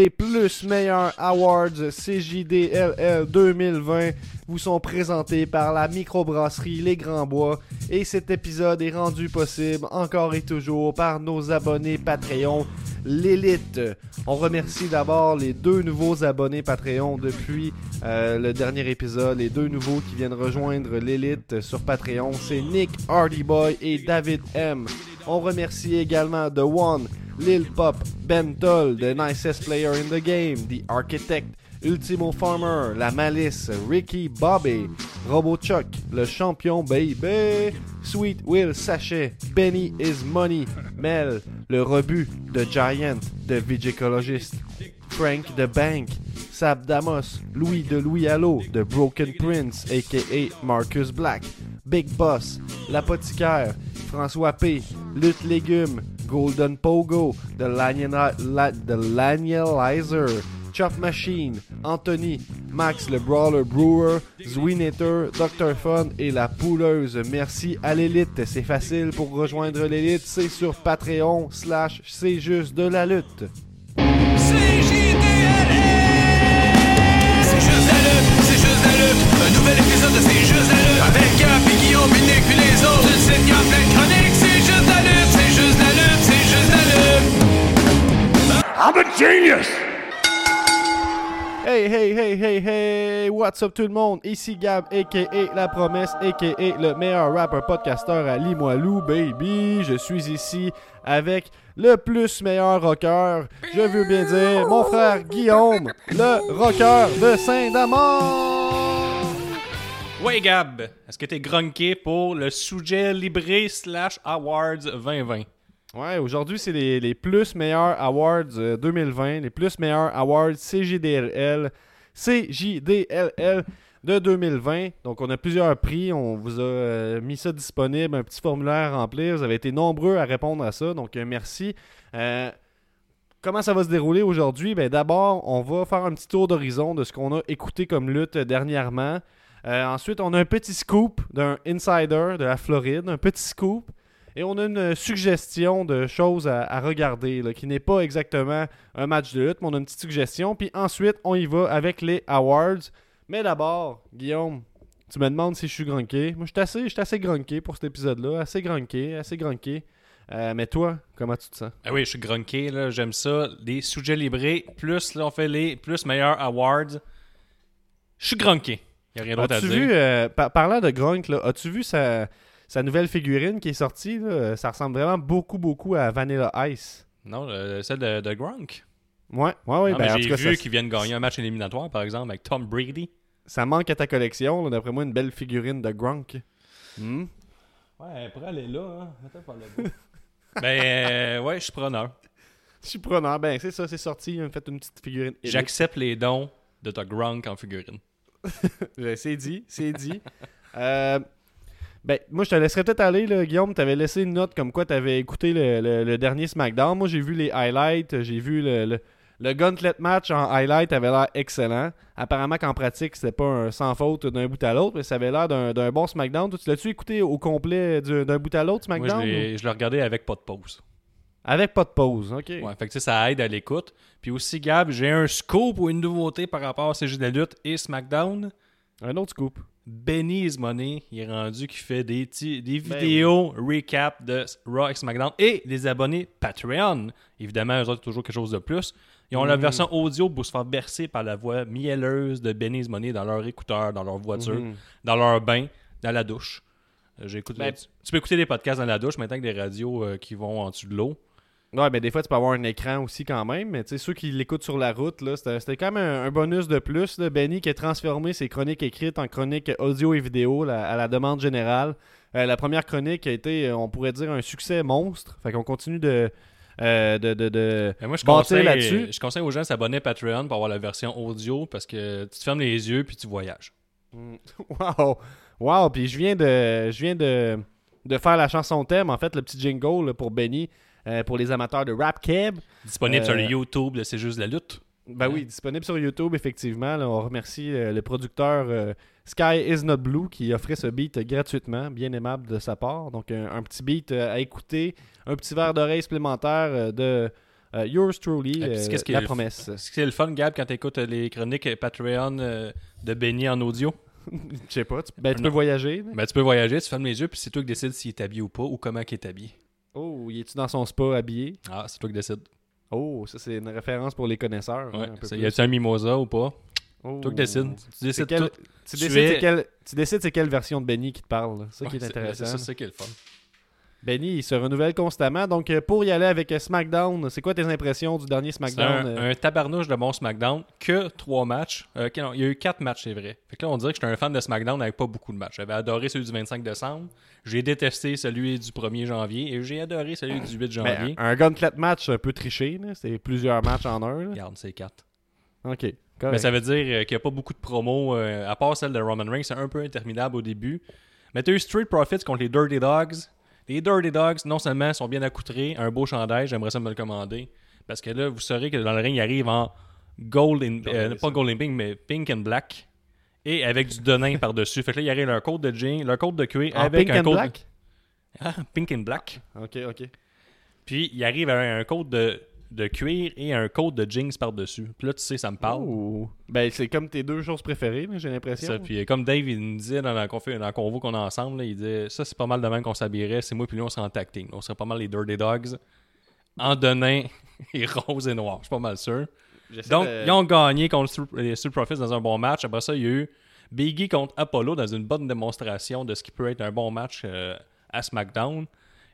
Les plus meilleurs awards CJDLL 2020 vous sont présentés par la microbrasserie Les Grands Bois et cet épisode est rendu possible encore et toujours par nos abonnés Patreon, l'élite. On remercie d'abord les deux nouveaux abonnés Patreon depuis euh, le dernier épisode, les deux nouveaux qui viennent rejoindre l'élite sur Patreon, c'est Nick Hardyboy et David M. On remercie également The One, Lil Pop, Ben Toll, The Nicest Player in the Game, The Architect, Ultimo Farmer, La Malice, Ricky Bobby, RoboChuck, Le Champion Baby, Sweet Will Sachet, Benny is Money, Mel, Le Rebut, The Giant, The Vigicologist, Frank the Bank, Sab Damos, Louis de Louis Allo, The Broken Prince, aka Marcus Black, Big Boss, L'Apothicaire, François P, Lutte Légumes, Golden Pogo, The, The Lanielizer, Chop Machine, Anthony, Max le Brawler Brewer, Zwinator, Dr. Fun et la Pouleuse. Merci à l'élite, c'est facile pour rejoindre l'élite, c'est sur Patreon slash c'est juste de la lutte. C'est juste la lutte, c'est juste la lutte. Un nouvel épisode de C'est juste la lutte. Avec Gap et Guillaume, puis Nick, puis les autres. Le sais, il y I'm a genius! Hey, hey, hey, hey, hey, what's up tout le monde? Ici Gab, a.k.a. La Promesse, a.k.a. le meilleur rapper podcasteur à Limoilou, baby. Je suis ici avec le plus meilleur rocker, je veux bien dire, mon frère Guillaume, le rocker de Saint-Damon. Ouais, Gab, est-ce que t'es grunqué pour le sujet Libré slash Awards 2020? Ouais, aujourd'hui, c'est les, les plus meilleurs awards euh, 2020, les plus meilleurs awards CJDLL, CJDLL de 2020. Donc, on a plusieurs prix. On vous a euh, mis ça disponible, un petit formulaire à remplir. Vous avez été nombreux à répondre à ça. Donc, euh, merci. Euh, Comment ça va se dérouler aujourd'hui? Ben, D'abord, on va faire un petit tour d'horizon de ce qu'on a écouté comme lutte dernièrement. Euh, ensuite, on a un petit scoop d'un insider de la Floride, un petit scoop. Et on a une suggestion de choses à, à regarder, là, qui n'est pas exactement un match de lutte, mais on a une petite suggestion. Puis ensuite, on y va avec les awards. Mais d'abord, Guillaume, tu me demandes si je suis grunqué. Moi, je suis assez, je suis assez grunqué pour cet épisode-là. Assez grunqué, assez grunqué. Euh, mais toi, comment tu te sens? Ah oui, je suis grunqué, là, j'aime ça. Les sujets librés, plus là, on fait les plus meilleurs awards. Je suis grunqué. Y a rien d'autre à dire. vu, euh, par- parlant de grunk, là, as-tu vu sa, sa nouvelle figurine qui est sortie? là? Ça ressemble vraiment beaucoup, beaucoup à Vanilla Ice. Non, le- celle de, de Grunk. Ouais, ouais, ouais. Non, ben, j'ai tout cas, vu ça, qu'ils viennent gagner un match éliminatoire, par exemple, avec Tom Brady. ça manque à ta collection. là. D'après moi, une belle figurine de grunk. Hmm? Ouais, pour aller là, hein. Attends pas là Ben, euh, ouais, je suis preneur. Je suis preneur. Ben, c'est ça, c'est sorti. Ils ont fait une petite figurine. J'accepte les dons de ta Grunk en figurine. Ouais, C'est dit, c'est dit. Euh, ben, moi, je te laisserais peut-être aller, là, Guillaume. T'avais laissé une note comme quoi t'avais écouté le, le- le dernier SmackDown. Moi, j'ai vu les highlights. J'ai vu le, le, le Gauntlet match en highlight avait l'air excellent. Apparemment qu'en pratique, c'était pas un sans faute d'un bout à l'autre, mais ça avait l'air d'un bon SmackDown. Toi, tu l'as-tu écouté au complet du- d'un bout à l'autre, Moi, SmackDown? je l'ai je l'ai regardé avec pas de pause. Avec pas de pause, ok. Ouais, fait que tu ça aide à l'écoute. Puis aussi, Gab, j'ai un scoop ou une nouveauté par rapport à CG de la lutte et SmackDown. Un autre scoop. Benny is Money, il est rendu qui fait des, des Ben vidéos recap de Raw et SmackDown et des abonnés Patreon. Évidemment, eux autres, toujours quelque chose de plus. Ils ont la Mhm. version audio pour se faire bercer par la voix mielleuse de Benny is Money dans leur écouteur, dans leur voiture, Mhm. dans leur bain, dans la douche. Euh, j'écoute- Ben- tu, tu peux écouter des podcasts dans la douche maintenant que des radios euh, qui vont en dessous de l'eau. Ouais, mais des fois, tu peux avoir un écran aussi quand même. Mais tu sais, ceux qui l'écoutent sur la route, là, c'était c'était quand même un, un bonus de plus. Là. Benny qui a transformé ses chroniques écrites en chroniques audio et vidéo là, à la demande générale. Euh, la première chronique a été, euh, on pourrait dire, un succès monstre. Fait qu'on continue de, euh, de, de, de Mais moi, je conseille, là-dessus. je conseille aux gens de s'abonner à Patreon pour avoir la version audio parce que tu te fermes les yeux puis tu voyages. Wow! Wow! Puis je viens de, je viens de, de faire la chanson thème, en fait, le petit jingle là, pour Benny, euh, pour les amateurs de Rap Cab. Disponible sur Euh, le YouTube, de c'est juste la lutte. Ben oui, disponible sur YouTube, effectivement. Là, on remercie euh, le producteur euh, Sky Is Not Blue qui offrait ce beat gratuitement, bien aimable de sa part. Donc, un, un petit beat euh, à écouter, un petit verre d'oreille supplémentaire euh, de Euh, yours truly, euh, qu'est-ce qui est la promesse. C'est le fun, Gab, quand t'écoutes les chroniques Patreon euh, de Benny en audio? Je sais pas, tu, ben, tu peux voyager. Ben, tu peux voyager, tu fermes les yeux, puis c'est toi qui décides s'il est habillé ou pas, ou comment il est habillé. Oh, il est-tu dans son spa habillé? Ah, c'est toi qui décides. Oh, ça c'est une référence pour les connaisseurs. hein, Ouais. un plus. y a-tu un mimosa ou pas? Oh. Toi qui décides. Tu décides quel- tout. Tu Tu décides es- c'est quelle, tu décides c'est quelle version de Benny qui te parle. C'est ça qui est c'est- intéressant. C'est ça qui est le fun. Benny, il se renouvelle constamment. Donc, euh, pour y aller avec euh, SmackDown, c'est quoi tes impressions du dernier SmackDown? un, euh? un tabarnouche de bon SmackDown que trois matchs. Euh, non, il y a eu quatre matchs, c'est vrai. Fait que là, on dirait que j'étais un fan de SmackDown avec pas beaucoup de matchs. J'avais adoré celui du 25 décembre. J'ai détesté celui du 1er janvier. Et j'ai adoré celui du 8 Ben, janvier. un gauntlet match un peu triché. C'est plusieurs matchs en un. là. Regarde, c'est quatre. Ok. Mais ça veut dire qu'il n'y a pas beaucoup de promos, euh, à part celle de Roman Reigns, c'est un peu interminable au début. Mais tu as eu Street Profits contre les Dirty Dogs. Les Dirty Dogs, non seulement sont bien accoutrés, un beau chandail, j'aimerais ça me le commander. Parce que là, vous saurez que dans le ring, il arrive en gold, J'ai euh, pas gold and pink, mais pink and black. Et avec du denain par-dessus. Fait que là, il arrive leur code de jean, leur code de cuir En avec pink un and code. black? Ah, pink and black. Ok, ok. Puis il arrive avec un code de, de cuir et un code de jeans par-dessus. Puis là, tu sais, ça me parle. Oh. Ben, c'est comme tes deux choses préférées, j'ai l'impression. Puis comme Dave il nous disait dans la, dans la convo qu'on a ensemble, là, il disait ça c'est pas mal de même qu'on s'habillerait, c'est moi puis lui on serait en team. On serait pas mal les Dirty Dogs en denain et rose et noir, je suis pas mal sûr. Donc de- ils ont gagné contre les Street Profits dans un bon match. Après ça, il y a eu Biggie contre Apollo dans une bonne démonstration de ce qui peut être un bon match euh, à SmackDown.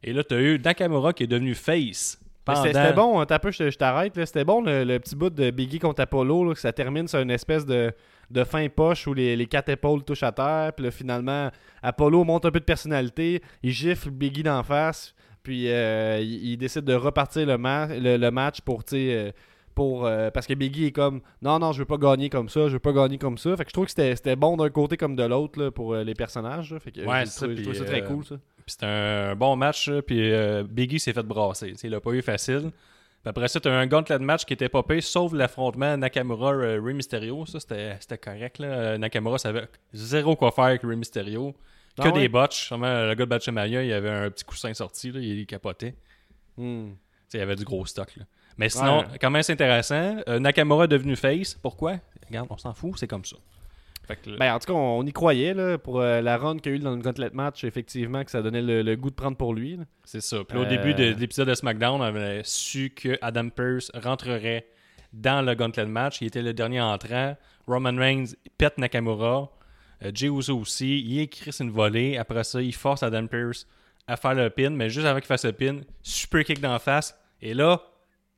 Et là, tu as eu Nakamura qui est devenu face. Pendant... C'était bon, hein, t'as peu, je, je t'arrête. là. C'était bon le, le petit bout de Biggie contre Apollo, là, que ça termine sur une espèce de, de fin poche où les, les quatre épaules touchent à terre. Puis là, finalement, Apollo monte un peu de personnalité. Il gifle Biggie d'en face. Puis euh, il, il décide de repartir le, ma- le, le match pour, euh, pour, euh, parce que Biggie est comme non, non, je veux pas gagner comme ça, je veux pas gagner comme ça. Fait que je trouve que c'était c'était bon d'un côté comme de l'autre là, pour les personnages. là. Fait que Ouais, j'ai c'est ça, je trouve ça très cool ça. Puis c'était un bon match, puis euh, Biggie s'est fait brasser. Il a pas eu facile. Puis après ça, tu as un gauntlet de match qui était pas pire, sauf l'affrontement Nakamura-Rey Mysterio. Ça, c'était correct. Là. Euh, Nakamura savait zéro quoi faire avec Rey Mysterio. Que Ah ouais? des botches. Le gars de Batchamania, il avait un petit coussin sorti, là, il capotait. Sais, il y avait du gros stock. Là. Mais sinon, Ouais. quand même, c'est intéressant. Euh, Nakamura est devenu face. Pourquoi? Regarde, on s'en fout, c'est comme ça. Que, Ben, en tout cas, on, on y croyait là, pour euh, la run qu'il y a eu dans le gauntlet match, effectivement, que ça donnait le, le goût de prendre pour lui. C'est ça. Puis au Euh, début de, de l'épisode de SmackDown, on avait su que Adam Pearce rentrerait dans le gauntlet match. Il était le dernier entrant. Roman Reigns pète Nakamura. Euh, Jey Uso aussi. Il écrit une volée. Après ça, il force Adam Pearce à faire le pin. Mais juste avant qu'il fasse le pin, super kick d'en face. Et là,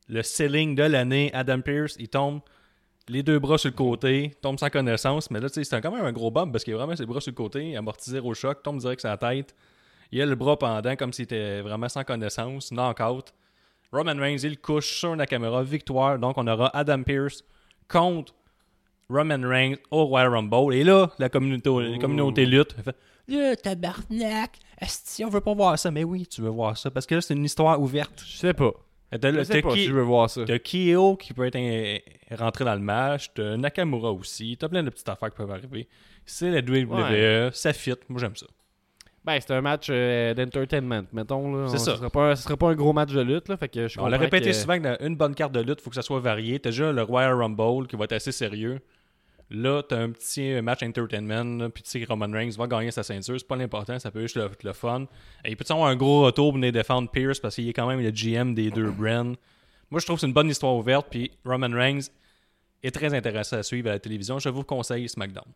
le selling de l'année, Adam Pearce, il tombe les deux bras sur le côté, tombe sans connaissance. Mais là, tu sais, c'est quand même un gros bump parce qu'il a vraiment ses bras sur le côté, amortisé au choc, tombe direct sur la tête. Il a le bras pendant comme s'il était vraiment sans connaissance, knockout. Roman Reigns, il couche sur Nakamura, victoire. Donc, on aura Adam Pearce contre Roman Reigns au Royal Rumble. Et là, la communauté, la communauté lutte. Fait Le tabarnak, esti, on veut pas voir ça. Mais oui, tu veux voir ça parce que là, c'est une histoire ouverte. Je sais pas. T'as sais pas qui- je veux voir ça. T'as Kyo qui peut être un- rentré dans le match? T'as Nakamura aussi. T'as plein de petites affaires qui peuvent arriver. C'est la WWE. Ça fit. Moi, j'aime ça. Ben, c'est un match euh, d'entertainment, mettons. Là. C'est ça. Ce sera, pas, sera pas un gros match de lutte, là, fait que je On l'a répété que- souvent que dans une bonne carte de lutte, il faut que ça soit varié. T'as déjà le Royal Rumble qui va être assez sérieux. Là, t'as un petit match entertainment, là, puis tu sais que Roman Reigns va gagner sa ceinture. C'est pas l'important, ça peut juste le, le fun. Et il peut avoir un gros retour pour venir défendre Pierce parce qu'il est quand même le GM des deux brands. Moi, je trouve que c'est une bonne histoire ouverte, puis Roman Reigns est très intéressant à suivre à la télévision. Je vous conseille SmackDown.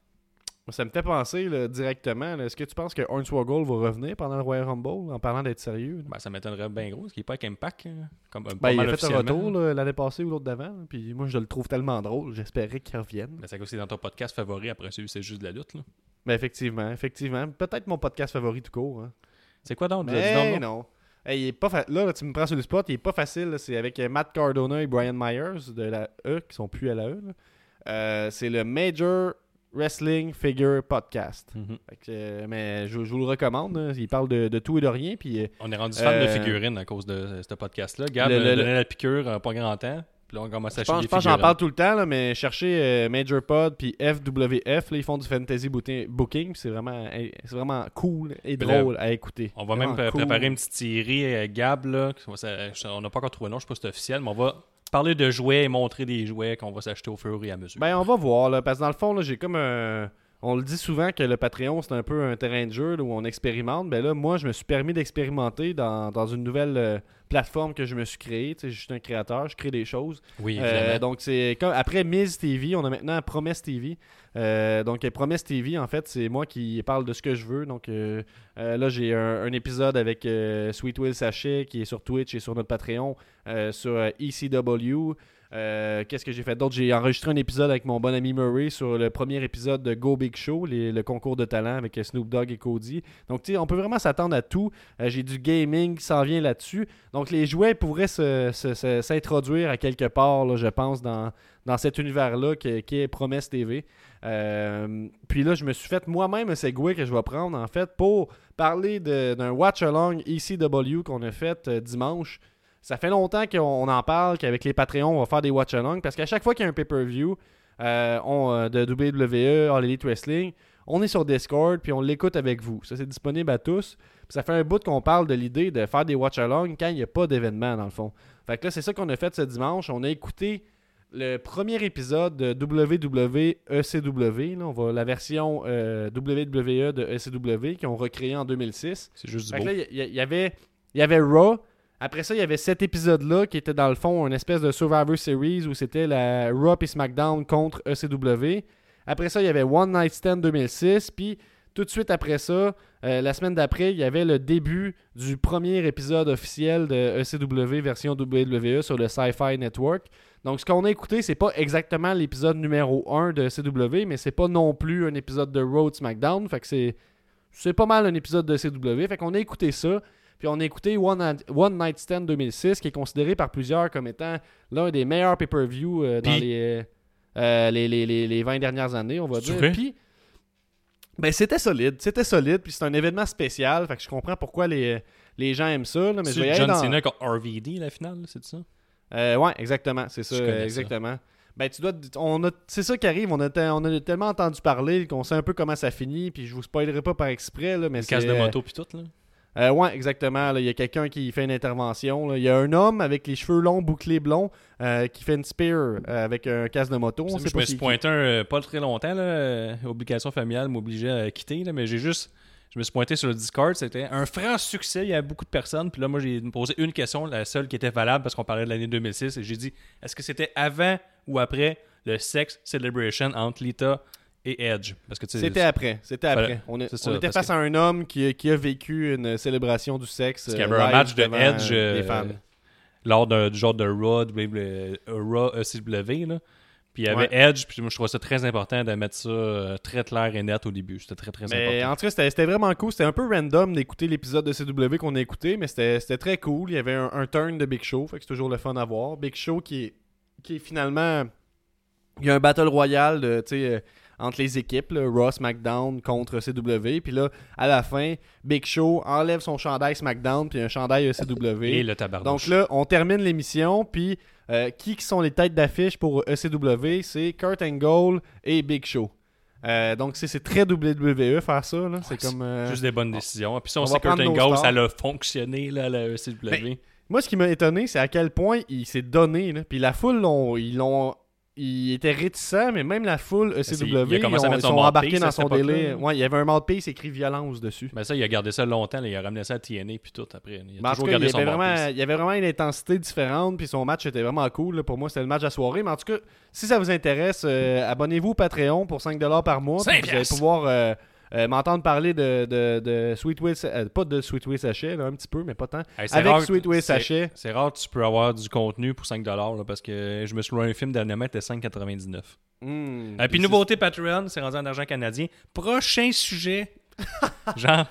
Ça me fait penser là, directement. Est-ce que tu penses que Hornswoggle va revenir pendant le Royal Rumble en parlant d'être sérieux? Ben, ça m'étonnerait bien gros, parce qu'il n'est pas avec Impact. hein, Comme, pas Ben, il a fait un retour l'année passée ou l'autre d'avant. Puis moi, je le trouve tellement drôle. J'espérais qu'il revienne. Ben, c'est c'est dans ton podcast favori après celui c'est juste de la lutte. là. Ben, effectivement, effectivement. Peut-être mon podcast favori tout court. hein. C'est quoi donc? Mais donc, non. Hey, il est pas fa- là, là, tu me prends sur le spot, il est pas facile. C'est avec euh, Matt Cardona et Brian Myers de la E, qui sont plus à la E. Euh, c'est le Major Wrestling Figure Podcast. Mhm. Que, euh, mais je, je vous le recommande. là. Il parle de, de tout et de rien. Puis euh, On est rendu fan de Euh, figurines à cause de ce podcast-là. Gab le- le, donnait la piqûre euh, pas grand temps. Puis là, on commence à Je pense, acheter je pense que j'en parle tout le temps, là, mais cherchez Major Pod puis FWF, là, ils font du fantasy booking, c'est vraiment, eh, vraiment cool et là, drôle à écouter. On va même Vraiment pré- cool. préparer une petite série Gab, là. On n'a pas encore trouvé le nom, je sais pas si c'est officiel, mais on va parler de jouets et montrer des jouets qu'on va s'acheter au fur et à mesure. Ben, on va voir, là, parce que dans le fond, j'ai comme un. On le dit souvent que le Patreon, c'est un peu un terrain de jeu là, où on expérimente. Ben là, moi, je me suis permis d'expérimenter dans, dans une nouvelle euh, plateforme que je me suis créée. Tu sais, je suis un créateur, je crée des choses. oui, Euh, donc, c'est comme après Miz TV, on a maintenant Promesse TV. Euh, donc, Promesse TV, en fait, c'est moi qui parle de ce que je veux. Donc, là, j'ai un, un épisode avec Sweet Will Sachet qui est sur Twitch et sur notre Patreon, sur ECW. Euh, Qu'est-ce que j'ai fait d'autre? J'ai enregistré un épisode avec mon bon ami Murray sur le premier épisode de Go Big Show, le concours de talent avec Snoop Dogg et Cody. Donc, tu sais, on peut vraiment s'attendre à tout. Euh, j'ai du gaming qui s'en vient là-dessus. Donc, les jouets pourraient s'introduire à quelque part, je pense, dans, dans cet univers-là qui, est Promesse TV. Euh, puis là, je me suis fait moi-même un segway que je vais prendre, en fait, pour parler d'un watch-along ECW qu'on a fait dimanche. Ça fait longtemps qu'on on en parle, qu'avec les Patreons, on va faire des watch-along, parce qu'à chaque fois qu'il y a un pay-per-view euh, euh, de WWE, All Elite Wrestling, on est sur Discord, puis on l'écoute avec vous. Ça, c'est disponible à tous. Puis ça fait un bout qu'on parle de l'idée de faire des watch-along quand il n'y a pas d'événement, dans le fond. Fait que là, c'est ça qu'on a fait ce dimanche. On a écouté le premier épisode de WWE ECW, là, on va, la version euh, WWE de ECW qu'ils ont recréé en 2006. c'est juste du il y, il y avait, il y avait Raw. Après ça, il y avait cet épisode-là qui était dans le fond une espèce de Survivor Series où c'était la Raw et SmackDown contre ECW. Après ça, il y avait One Night Stand 2006. Puis tout de suite après ça, euh, la semaine d'après, il y avait le début du premier épisode officiel de ECW version WWE sur le Sci-Fi Network. Donc ce qu'on a écouté, c'est pas exactement l'épisode numéro 1 de ECW, mais c'est pas non plus un épisode de de SmackDown. Fait que c'est pas mal un épisode de CW. Fait qu'on a écouté ça. Puis on a écouté One, Night- One Night Stand 2006, qui est considéré par plusieurs comme étant l'un des meilleurs pay-per-view euh, dans les, euh, les, les, les, les 20 dernières années, on va dire. vrai? Puis, ben, c'était solide. C'était solide. Puis c'est un événement spécial. Fait que je comprends pourquoi les, les gens aiment ça. là, mais je vais John dans- Cena contre RVD, la finale, c'est ça? euh, ouais, exactement, c'est ça, Je connais euh, ça. exactement. Ben tu dois, on a, c'est ça qui arrive. On a, te- on a tellement entendu parler qu'on sait un peu comment ça finit. Puis je vous spoilerai pas par exprès là, mais casse de moto puis tout, là. Euh, ouais, exactement. Il y a quelqu'un qui fait une intervention. Il y a un homme avec les cheveux longs, bouclés blonds, euh, qui fait une spear euh, avec un casque de moto. On Moi, sait je pas me suis pointé un, euh, pas très longtemps, là, obligation familiale m'obligeait à quitter, là, mais j'ai juste. Je me suis pointé sur le Discord, c'était un franc succès, il y avait beaucoup de personnes, puis là, moi, j'ai posé une question, la seule qui était valable parce qu'on parlait de l'année 2006, et j'ai dit est-ce que c'était avant ou après le Sex Celebration entre Lita et Edge Parce que C'était après. C'était après. On, est- c'est ça, on était face que- à un homme qui, qui a vécu une célébration du sexe. Parce qu'il y euh, avait un live match de Edge, euh, euh, fans. lors d'un du genre de Raw, euh, Raw ECW, là. Puis il y avait Ouais. Edge, puis moi je trouvais ça très important de mettre ça euh, très clair et net au début. C'était très très Mais important. en tout cas, c'était vraiment cool. C'était un peu random d'écouter l'épisode de CW qu'on a écouté, mais c'était très cool. Il y avait un, un turn de Big Show, fait que c'est toujours le fun à voir. Big Show qui est, qui est finalement. Il y a un battle royal de, sais, euh, entre les équipes, là, Raw, SmackDown contre CW. Puis là, à la fin, Big Show enlève son chandail SmackDown puis un chandail ECW. Et le tabarnouche. Donc là, on termine l'émission, puis euh, qui qui sont les têtes d'affiche pour ECW C'est Kurt Angle et Big Show. Euh, donc c'est très WWE faire ça. C'est comme. euh, Juste des bonnes décisions. Puis si on, on sait va que Kurt Angle, ça a fonctionné là, à la ECW. Ben, Moi, ce qui m'a étonné, c'est à quel point il s'est donné. Là. Puis la foule, ils l'ont. Il était réticent, mais même la foule ECW, il a ils, ont- sont embarqués dans son délai. Ouais, il y avait un mouthpiece écrit violence dessus. Ben ça, il a gardé ça longtemps. là. il a ramené ça à TNA puis tout après. Il a Mais en tout toujours cas, il gardé y, son avait vraiment, il y avait vraiment une intensité différente, puis son match était vraiment cool. là. Pour moi, c'était le match à soirée. Mais en tout cas, si ça vous intéresse, euh, abonnez-vous au Patreon pour 5$ par mois. puis 5 Vous allez pouvoir euh, euh, m'entendre parler de, de, de Sweet Will, Sa- euh, pas de Sweet Will Sachet, là, un petit peu, mais pas tant. Hey, Avec rare- Sweet Will c'est- Sachet. C'est rare que tu peux avoir du contenu pour 5$ là, parce que je me suis loué un film dernièrement, c'était 5,99$. Hmm. Et puis, nouveauté Patreon, c'est rendu en argent canadien. Prochain sujet, genre,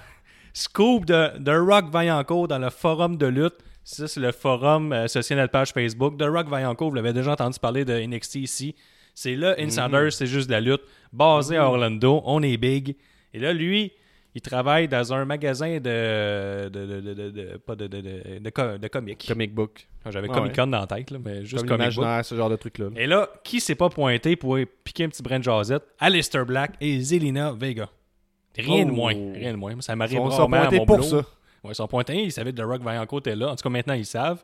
scoop de, de Rock Vaillancourt dans le forum de lutte. Ça, c'est le forum euh, associé à notre page Facebook. De Rock Vaillancourt, vous l'avez déjà entendu parler de NXT ici. C'est là, Insiders, c'est juste de la lutte. Basé à Orlando, on est big. Et là, lui, Il travaille dans un magasin de. de, de, de, de- de- pas de, de, de, de, co- de comics. Comic book. J'avais Ah Comic Con dans la tête, là, mais juste Comme Comic Book. ce genre de truc-là. Et là, qui s'est pas pointé pour piquer un petit brin de jasette? Alistair Black et Zelina Vega. Rien de Oh. moins. Rien de moins. Ça m'arrive rarement à mon pour boulot. ça. Ouais, ils sont pointés. Ils savaient que The Rock Vaillancourt était là. En tout cas, maintenant, ils savent.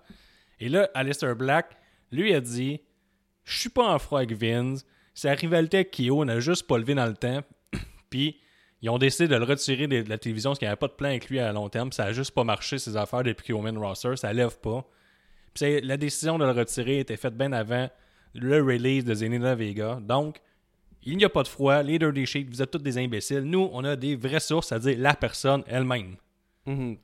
Et là, Alistair Black, lui, a dit Je suis pas en froid avec Vince. Sa rivalité avec Kyo n'a juste pas levé dans le temps. Puis, ils ont décidé de le retirer de la télévision parce qu'il n'y avait pas de plan avec lui à long terme. Ça a juste pas marché, ses affaires, depuis qu'il est roster. Ça lève pas. La décision de le retirer était faite bien avant le release de Zelina Vega. Donc, il n'y a pas de froid. Leader des Sheets, vous êtes tous des imbéciles. Nous, on a des vraies sources, c'est-à-dire la personne elle-même.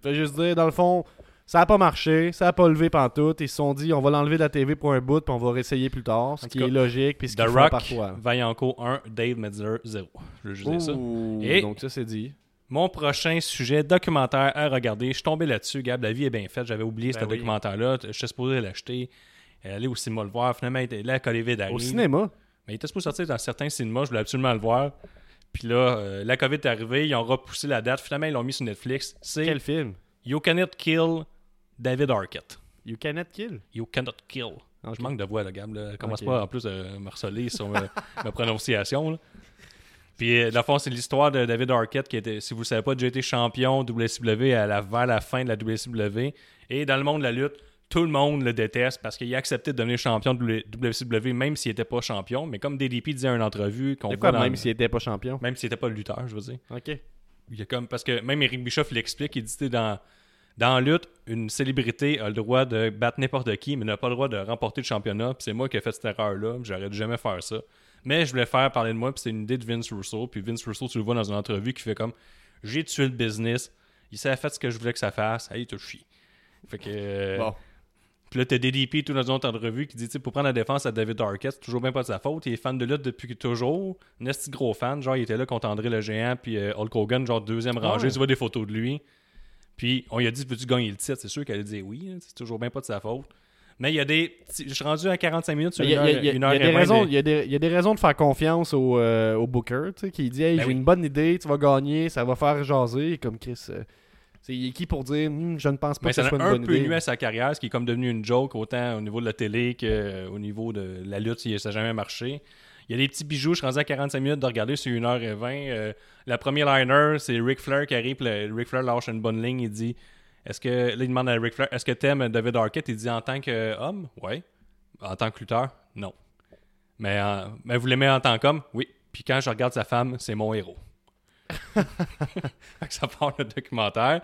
Fait juste dire, dans le fond, ça a pas marché, ça a pas levé pantoute. Ils se sont dit, on va l'enlever de la TV pour un bout, puis on va réessayer plus tard, ce En qui cas, est logique, puis ce The qu'ils font Rock, parfois. Vaillancourt 1, Dave Metzler 0. Je veux juste dire ça. Et- Donc ça, c'est dit. Mon prochain sujet documentaire à regarder, je suis tombé là-dessus, Gab, la vie est bien faite, j'avais oublié Ben ce oui. documentaire-là, je suis supposé l'acheter, euh, aller au cinéma le voir, finalement, il était là, collé vide Au cinéma? Mais il était supposé sortir dans certains cinémas, je voulais absolument le voir. Puis là, euh, la COVID est arrivée, ils ont repoussé la date, finalement, ils l'ont mis sur Netflix. C'est Quel film? You Cannot Kill David Arquette. You Cannot Kill. You Cannot Kill. Je manque de voix, là, Gab. Là. Commence pas en plus de me harceler sur ma, ma prononciation. là. Puis, euh, le fond, c'est l'histoire de David Arquette qui était, si vous ne savez pas, déjà été champion WCW à la, vers la fin de la WCW. Et dans le monde de la lutte, tout le monde le déteste parce qu'il a accepté de devenir champion de WCW même s'il n'était pas champion. Mais comme DDP disait à une entrevue qu'on quoi, même s'il était pas champion? Même s'il n'était pas lutteur, je veux dire. Ok. Il y a comme parce que même Eric Bischoff l'explique, il dit dans dans la lutte, une célébrité a le droit de battre n'importe qui, mais n'a pas le droit de remporter le championnat. Puis c'est moi qui ai fait cette erreur-là. dû jamais faire ça. Mais je voulais faire parler de moi, puis c'est une idée de Vince Russo. Puis Vince Russo, tu le vois dans une entrevue qui fait comme J'ai tué le business. Il s'est fait ce que je voulais que ça fasse. Allez, te chie. Fait que. euh, Bon. Puis là, t'as DDP, tout dans une autre entrevue, qui dit, tu sais, pour prendre la défense à David Arquette, c'est toujours bien pas de sa faute. Il est fan de lutte depuis toujours. Un esti gros fan. Genre, il était là contre André le Géant, puis euh, Hulk Hogan, genre deuxième rangée. Tu vois des photos de lui. Puis on lui a dit, veux-tu gagner le titre? C'est sûr qu'elle allait dire oui. hein, C'est toujours bien pas de sa faute. Mais il y a des. Je suis rendu à 45 minutes sur une a, heure, a- a- a et des raisons, il y a des- il y a des raisons de faire confiance au, euh, au Booker, tu sais, qui dit Hey, Ben j'ai oui. une bonne idée, tu vas gagner, ça va faire jaser. Comme Chris, euh, c'est il est qui pour dire Hmm, Je ne pense pas Mais que ça soit a une un bonne peu idée. nu à sa carrière, ce qui est comme devenu une joke, autant au niveau de la télé qu'au niveau de la lutte, ça n'a jamais marché. Il y a des petits bijoux, je suis rendu à 45 minutes de regarder sur 1h20. Euh, la première liner, c'est Ric Flair qui arrive, le- Ric Flair lâche une bonne ligne, il dit Est-ce que. Là, il demande à Ric Flair Est-ce que t'aimes David Arquette? Il dit En tant qu'homme Ouais. En tant que lutteur? Non. Mais, en- mais vous l'aimez en tant qu'homme? Oui. Puis quand je regarde sa femme, c'est mon héros. Ça part le documentaire.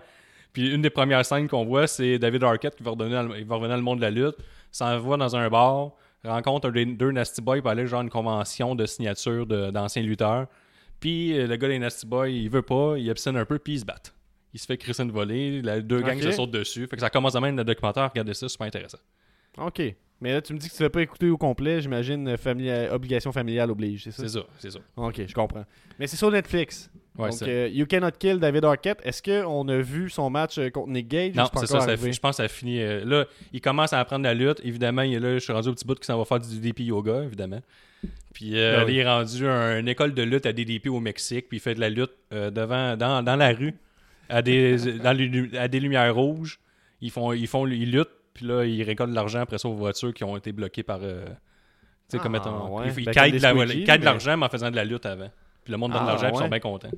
Puis une des premières scènes qu'on voit, c'est David Arquette qui va, redonner dans le- il va revenir dans le monde de la lutte, s'en va dans un bar, rencontre un des deux Nasty Boys pour aller genre une convention de signature de- d'anciens lutteurs. Puis euh, le gars des Nasty Boys, il veut pas, il obstine un peu, puis ils se battent. Il se fait crisser une volée, les deux gangs se sautent dessus. Fait que ça commence à même le documentaire, regardez ça, c'est super intéressant. Ok. Mais là, tu me dis que tu ne l'as pas écouté au complet, j'imagine, euh, obligation familiale oblige, c'est ça? C'est ça, c'est ça. Ok, je comprends. Mais c'est sur Netflix. Ouais, Donc, euh, You Cannot Kill David Arquette. Est-ce qu'on a vu son match euh, contre Nick Gage Non, c'est ça, je pense que ça a fini. euh, là, il commence à apprendre la lutte. Évidemment, il est là, je suis rendu au petit bout qui s'en va faire du DDP yoga, évidemment. Puis euh, Ben oui. il est rendu à une école de lutte à DDP au Mexique, puis il fait de la lutte devant, dans, dans la rue, à des, dans les lu- à des lumières rouges. Ils font, ils font, ils luttent, puis là, ils récoltent de l'argent après ça aux voitures qui ont été bloquées par. tu sais, Ah, comme mettons. ouais. Ils, ils Ben, de la- mais- l'argent, mais en faisant de la lutte avant. Puis le monde donne de Ah, l'argent, puis ils ouais. sont bien contents.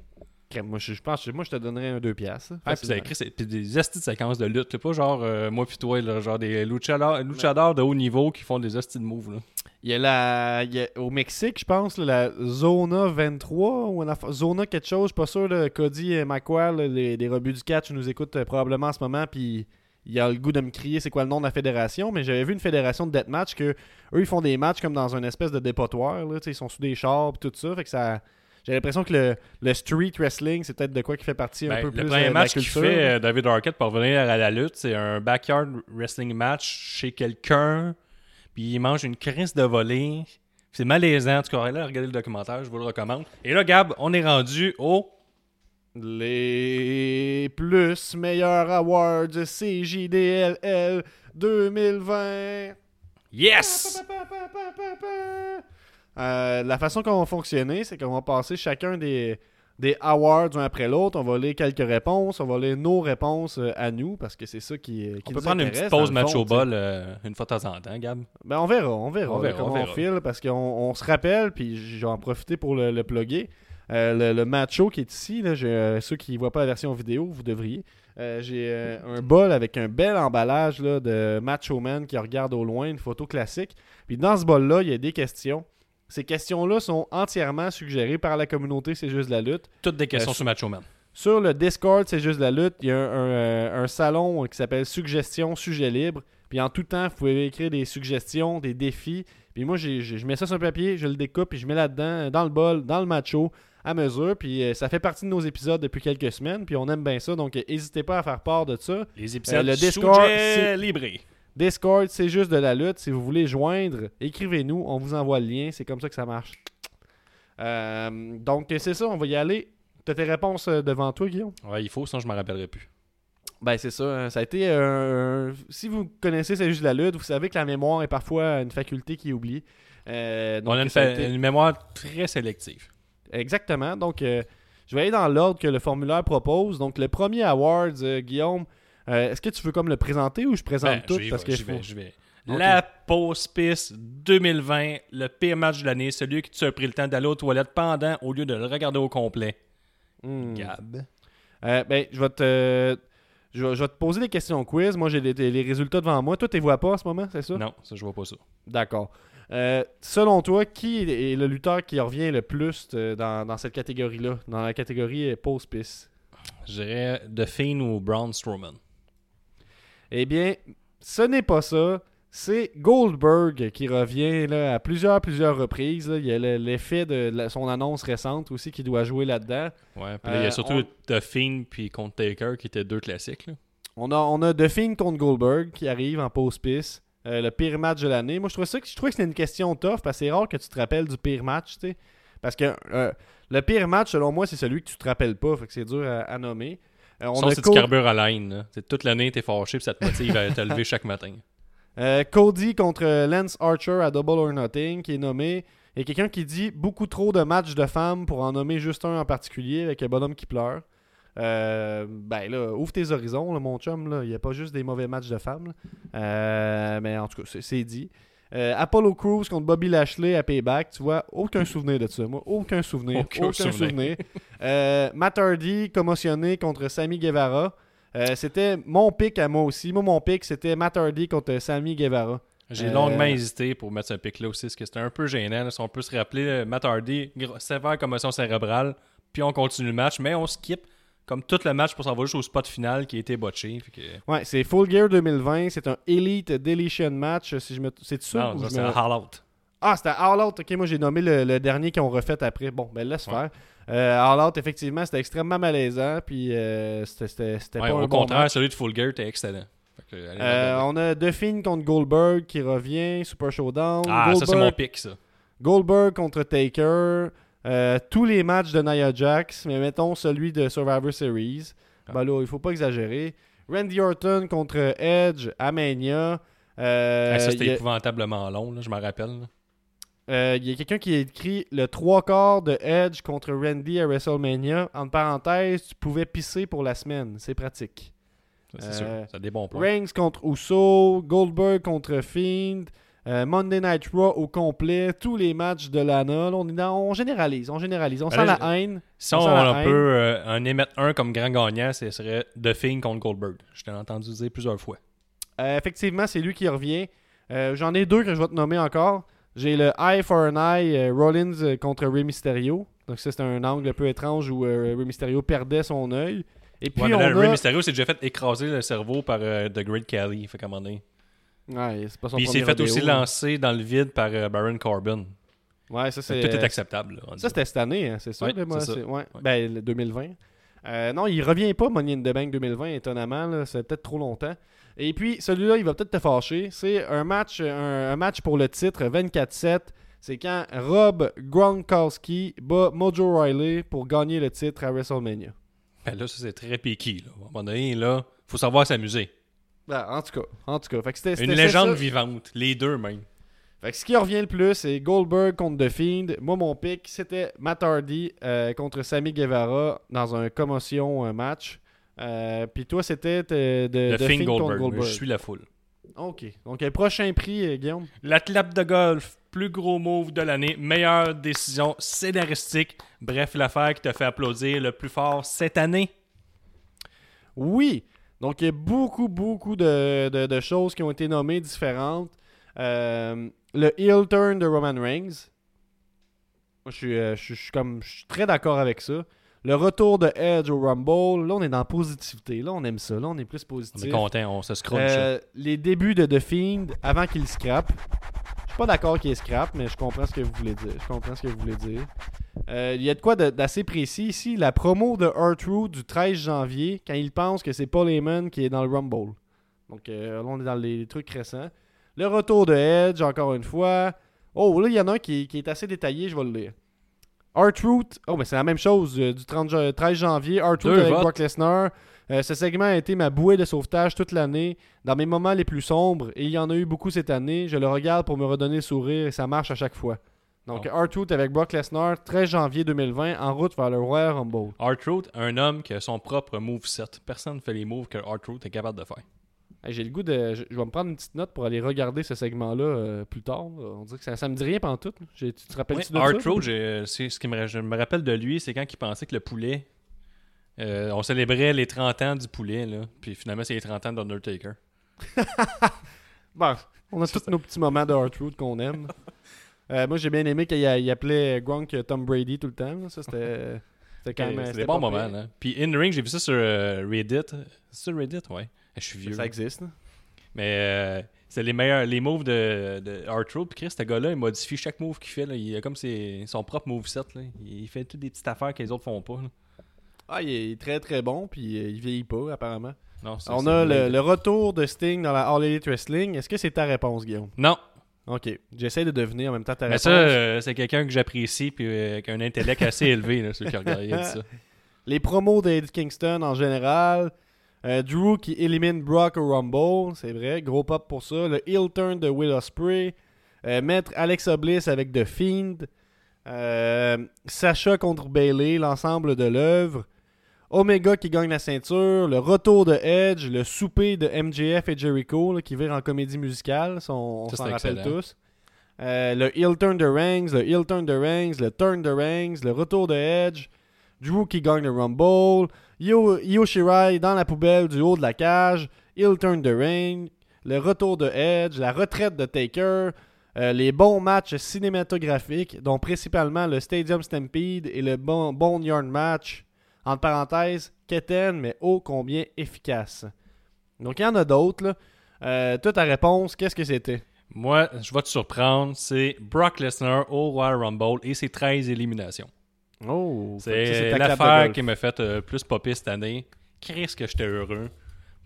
Moi, je, je pense, moi, je te donnerais un 2 piastres. Ah, puis écrit puis des astis de séquences de lutte. pas genre euh, moi puis toi, là, genre des luchadors, luchadors de haut niveau qui font des astis de moves. Là. Il y a la. il y a- au Mexique, je pense, la Zona 23 ou Zona quelque chose, je suis pas sûr. Là, Cody et là, les, les rebuts du catch, nous écoutent euh, probablement en ce moment. Puis il a le goût de me crier c'est quoi le nom de la fédération. Mais j'avais vu une fédération de deathmatch que eux, ils font des matchs comme dans une espèce de dépotoir. Là, ils sont sous des chars et tout ça. Fait que ça. J'ai l'impression que le, le street wrestling, c'est peut-être de quoi qui fait partie un Ben, peu le plus premier euh, match qu'il fait euh, David Arquette pour revenir à la lutte, c'est un backyard wrestling match chez quelqu'un. Puis il mange une crise de volée. C'est malaisant. Tout cas, là, regardez le documentaire, je vous le recommande. Et là, Gab, on est rendu au. Les plus meilleurs awards CJDLL 2020. Yes! Euh, la façon qu'on va fonctionner, c'est qu'on va passer chacun des des awards un après l'autre. On va lire quelques réponses. On va lire nos réponses euh, à nous parce que c'est ça qui, euh, qui On nous peut prendre une petite pause match au bol une fois de temps en temps, Gab. Ben, on verra, on verra, On verra, comment on file parce qu'on on se rappelle, puis je vais en profiter pour le, le plugger. Le, le macho qui est ici, là, ceux qui ne voient pas la version vidéo, vous devriez. Euh, j'ai euh, un bol avec un bel emballage là, de Macho Man qui regarde au loin, une photo classique. Puis dans ce bol-là, il y a des questions. Ces questions-là sont entièrement suggérées par la communauté C'est juste la lutte. Toutes des questions Euh, sur Macho Man. Sur le Discord, c'est juste la lutte. Il y a un, un, euh, un salon qui s'appelle Suggestions Sujet Libre. Puis en tout temps, vous pouvez écrire des suggestions, des défis. Puis moi, je mets ça sur un papier, je le découpe, puis je mets là-dedans, euh, dans le bol, dans le macho, à mesure. Puis euh, ça fait partie de nos épisodes depuis quelques semaines. Puis on aime bien ça. Donc euh, n'hésitez pas à faire part de ça. Les épisodes le le Discord, libre. Discord, c'est juste de la lutte. Si vous voulez joindre, écrivez-nous. On vous envoie le lien. C'est comme ça que ça marche. Euh, donc c'est ça, on va y aller. T'as tes réponses euh, devant toi, Guillaume? Ouais, il faut, sinon je m'en rappellerai plus. Ben c'est ça, hein. ça a été un... Si vous connaissez C'est juste la lutte, vous savez que la mémoire est parfois une faculté qui oublie. Euh, donc, On a une, ça a fa- été- une mémoire très sélective. Exactement, donc euh, je vais aller dans l'ordre que le formulaire propose. Donc le premier award, euh, Guillaume, euh, est-ce que tu veux comme le présenter ou je présente Ben, tout? Parce que je vais. La Pause Pisse 2020, le pire match de l'année, celui que tu as pris le temps d'aller aux toilettes pendant au lieu de le regarder au complet. Hmm. Gab. Euh, ben, je vais te... Je vais, je vais te poser des questions quiz. Moi, j'ai les, les résultats devant moi. Toi, tu les vois pas en ce moment, c'est ça? Non, ça je vois pas ça. D'accord. Euh, selon toi, qui est le lutteur qui revient le plus dans, dans cette catégorie-là? Dans la catégorie pause pisse? Je dirais The Fiend ou Braun Strowman. Eh bien, ce n'est pas ça. C'est Goldberg qui revient là, à plusieurs, plusieurs reprises. là. Il y a le- l'effet de la- son annonce récente aussi qui doit jouer là-dedans. Ouais, puis là, il y Euh, a surtout on- The Fiend puis contre Taker qui étaient deux classiques. là. On a, on a The Fiend contre Goldberg qui arrive en pause piste. Euh, le pire match de l'année. Moi, je trouvais, ça, que- je trouvais que c'était une question tough parce que c'est rare que tu te rappelles du pire match. tu sais. Parce que euh, le pire match, selon moi, c'est celui que tu te rappelles pas. Fait que c'est dur à, à nommer. Euh, on Sinon, a c'est Co- du carbure à. C'est toute l'année, t'es fâché puis ça te motive à te lever chaque matin. Euh, Cody contre Lance Archer à Double or Nothing, qui est nommé. Et quelqu'un qui dit beaucoup trop de matchs de femmes pour en nommer juste un en particulier avec un bonhomme qui pleure. Euh, ben là, ouvre tes horizons, là, mon chum. là. Il n'y a pas juste des mauvais matchs de femmes. Euh, mais en tout cas, c'est dit. Euh, Apollo Crews contre Bobby Lashley à Payback, tu vois, aucun souvenir de ça. Moi, aucun souvenir. Aucun Aucun, souvenir. souvenir. Euh, Matt Hardy commotionné contre Sammy Guevara. Euh, c'était mon pic à moi aussi. Moi, mon pic, c'était Matt Hardy contre Sammy Guevara. J'ai longuement hésité pour mettre ce pic-là aussi, parce que c'était un peu gênant. là. Si on peut se rappeler, Matt Hardy, sévère commotion cérébrale, puis on continue le match, mais on skip comme tout le match pour s'en juste au spot final qui a été botché. que- Ouais, c'est Full Gear 2020. C'est un Elite Deletion match. Si je me... C'est ça? Non, c'est me- un All Out. Ah, c'était All Out. Ok, moi j'ai nommé le, le dernier qu'ils ont refait après. Bon, ben laisse Ouais. faire. Euh, All Out, effectivement, c'était extrêmement malaisant. Puis euh, c'était- Ouais, pas un au bon contraire, match. celui de Full Gear était excellent. Fait que, allez, Euh, on a Fiend contre Goldberg qui revient. Super Showdown. ah, ça c'est mon pic, ça. Goldberg contre Taker. Euh, tous les matchs de Nia Jax, mais mettons celui de Survivor Series. Ah. Ben là, il faut pas exagérer. Randy Orton contre Edge à Mania. Euh, Ah, ça c'était a- épouvantablement long, là, je m'en rappelle. Euh, Il y a quelqu'un qui a écrit le trois quarts de Edge contre Randy à WrestleMania. En parenthèse, tu pouvais pisser pour la semaine. C'est pratique. Ça, C'est Euh, sûr, ça a des bons points. Reigns contre Uso, Goldberg contre Fiend, euh, Monday Night Raw au complet, tous les matchs de Lana. On, généralise, on généralise. On Ben sent là, la haine. Si on on, sent la on haine. peut euh, en émettre un comme grand gagnant, ce serait The Fiend contre Goldberg. Je t'ai entendu dire plusieurs fois. Euh, effectivement, c'est lui qui revient. J'en ai deux que je vais te nommer encore. J'ai le Eye for an Eye, Rollins contre Rey Mysterio. Donc ça, c'est un angle un peu étrange où Rey Mysterio perdait son œil. Et puis Ouais, mais on là, a... Rey Mysterio s'est déjà fait écraser le cerveau par The Great Khali. Fait moment donné. Ouais, c'est pas son Puis il s'est fait rodéo. aussi lancer dans le vide par euh, Baron Corbin. Ouais, ça c'est... Tout est acceptable. là, on dit. Ça, c'était cette année, hein, c'est ça? Ouais, là, moi, c'est ça. c'est- ouais. Ouais. Ben, le 2020. Euh, non, il revient pas, Money in the Bank 2020, étonnamment. là, C'est peut-être trop longtemps. Et puis, celui-là, il va peut-être te fâcher. C'est un match, un, un match pour le titre 24-7. C'est quand Rob Gronkowski bat Mojo Riley pour gagner le titre à WrestleMania. Ben là, ça c'est très piqué. Là. À un moment donné, là, faut savoir s'amuser. Ben, en tout cas, en tout cas. Fait que c'était- Une légende ça. vivante. Les deux même. Fait que ce qui revient le plus, c'est Goldberg contre The Fiend. Moi, mon pick, c'était Matt Hardy euh, contre Sammy Guevara dans un commotion euh, match. Euh, Puis toi, c'était euh, de, The Fiend contre Goldberg. Goldberg. Je suis la foule. Ok. Donc, le prochain prix, euh, Guillaume? L'athlète de golf, plus gros move de l'année, meilleure décision scénaristique. Bref, l'affaire qui te fait applaudir le plus fort cette année. Oui. Donc, il y a beaucoup, beaucoup de, de- de choses qui ont été nommées différentes. Euh, le heel turn de Roman Reigns. Moi, je suis, euh, je suis- je suis comme, je suis très d'accord avec ça. Le retour de Edge au Rumble. Là, on est dans la positivité. Là, on aime ça. Là, on est plus On positif. est content, on se scrunch. Euh, les débuts de The Fiend avant qu'il scrape. Je suis pas d'accord qu'il scrape, mais je comprends ce que vous voulez dire. Je comprends ce que vous voulez dire. Euh, Il y a de quoi d'assez précis ici. La promo de R-Truth du 13 janvier, quand il pense que c'est Paul Heyman qui est dans le Rumble. Donc euh, là, on est dans les trucs récents. Le retour de Edge, encore une fois. Oh, là, il y en a un qui, qui est assez détaillé, je vais le lire. R-Truth, oh, mais c'est la même chose euh, du 30 ja- 13 janvier. Deux avec votes. Brock Lesnar. Euh, ce segment a été ma bouée de sauvetage toute l'année, dans mes moments les plus sombres, et il y en a eu beaucoup cette année. Je le regarde pour me redonner le sourire et ça marche à chaque fois. Donc, Oh. R-Truth avec Brock Lesnar, 13 janvier 2020, en route vers le Royal Rumble. R-Truth, un homme qui a son propre moveset. Personne ne fait les moves que R-Truth est capable de faire. Hey, J'ai le goût de. Je, vais me prendre une petite note pour aller regarder ce segment-là euh, plus tard. On dirait que ça, ça me dit rien pendant tout. Tu te rappelles-tu de ça? R-Truth, ce qui me, je me rappelle de lui, c'est quand il pensait que le poulet. euh, on célébrait les 30 ans du poulet, là. Puis finalement, c'est les 30 ans d'Undertaker. Bon, on a tous nos petits moments de R-Truth qu'on aime. Euh, moi, j'ai bien aimé qu'il il appelait Gronk Tom Brady tout le temps. Ça, c'était. C'était quand même. C'était des bons moments, là. Puis In Ring, j'ai vu ça sur euh, Reddit. C'est sur Reddit, ouais. Je suis vieux. Ça existe. Mais euh, c'est les meilleurs, les moves de, de. Puis Chris, ce gars-là, il modifie chaque move qu'il fait. Là. Il a comme ses- son propre moveset. Là. Il fait toutes des petites affaires que les autres font pas. là. Ah, il est très très bon, puis il vieillit pas, apparemment. Non, On a le, le retour de Sting dans la All Elite Wrestling. Est-ce que c'est ta réponse, Guillaume? Non, Ok. J'essaie de deviner en même temps ta mais réponse. ça, euh, c'est quelqu'un que j'apprécie puis euh, qui a un intellect assez élevé, là, celui qui a regardé il a dit ça. Les promos d'Eddie Kingston en général. Euh, Drew qui élimine Brock au Rumble, c'est vrai, gros pop pour ça. Le heel turn de Will Ospreay. Euh, mettre Alexa Bliss avec The Fiend. Euh, Sacha contre Bailey, l'ensemble de l'œuvre. Omega qui gagne la ceinture. Le retour de Edge. Le souper de MJF et Jericho là, qui vire en comédie musicale. ça, on s'en rappelle tous. Euh, le heel turn de Reigns. Le heel turn de Reigns. Le turn de Reigns. Le retour de Edge. Drew qui gagne le Rumble. Io, Io Shirai dans la poubelle du haut de la cage. Heel turn de Reigns. Le retour de Edge. La retraite de Taker. euh, les bons matchs cinématographiques, dont principalement le Stadium Stampede et le bon, Boneyard match. Entre parenthèses, quétaine, mais ô combien efficace. Donc il y en a d'autres. là. Euh, toi, ta réponse, qu'est-ce que c'était? Moi, je vais te surprendre, c'est Brock Lesnar au Royal Rumble et ses 13 éliminations. Oh, C'est de l'affaire qui m'a fait euh, plus popper cette année. Qu'est-ce que j'étais heureux.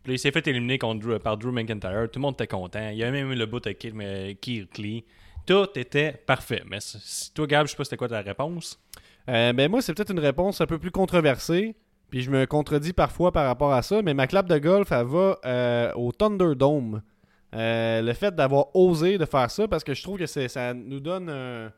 Puis il s'est fait éliminer contre Drew- par Drew McIntyre. Tout le monde était content. Il y a même eu le bout avec Keith- Lee. Tout était parfait. Mais si- si toi, Gab, je sais pas c'était quoi ta réponse. Euh, ben moi, c'est peut-être une réponse un peu plus controversée. Puis je me contredis parfois par rapport à ça. Mais ma clap de golf, elle va euh, au Thunderdome. Euh, le fait d'avoir osé de faire ça, parce que je trouve que ça nous donne un-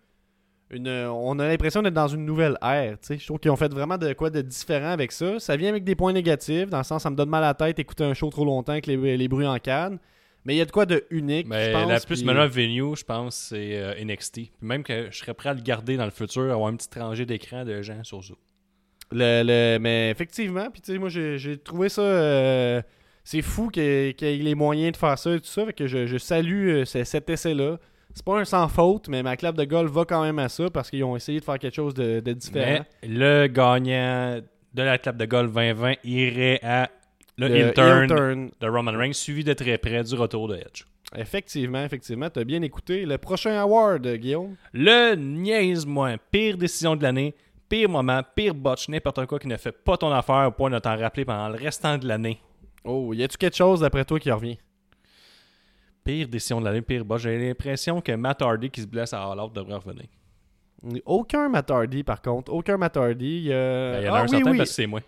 une. On a l'impression d'être dans une nouvelle ère. tu sais. Je trouve qu'ils ont fait vraiment de quoi de différent avec ça. Ça vient avec des points négatifs, dans le sens ça me donne mal à la tête écouter un show trop longtemps avec les, les bruits en canne. Mais il y a de quoi de unique. Mais je pense, la plus puis- meilleure venue, je pense, c'est euh, NXT. Puis même que je serais prêt à le garder dans le futur, avoir une petite rangée d'écran de gens sur Zoom. Le, le- mais effectivement, puis tu sais, moi j'ai trouvé ça. euh, c'est fou qu'il y ait qu'il y ait les moyens de faire ça et tout ça. Fait que je, je salue euh, ce- cet essai-là. C'est pas un sans faute, mais ma clap de golf va quand même à ça parce qu'ils ont essayé de faire quelque chose de, de différent. Mais le gagnant de la clap de golf 2020 irait à le, Le heel turn heel turn. de Roman Reigns, suivi de très près du retour de Edge. Effectivement, effectivement, t'as bien écouté. Le prochain award, euh, Guillaume? Le niaise-moi, pire décision de l'année, pire moment, pire botch, n'importe quoi qui ne fait pas ton affaire au point de t'en rappeler pendant le restant de l'année. Oh, y a-tu quelque chose d'après toi qui revient? Pire décision de l'année, pire botch. J'ai l'impression que Matt Hardy qui se blesse à All Out devrait revenir. Aucun Matt Hardy, par contre. Aucun Matt Hardy. a- Ben, Il y en Ah a un oui, certain oui. parce que c'est moi.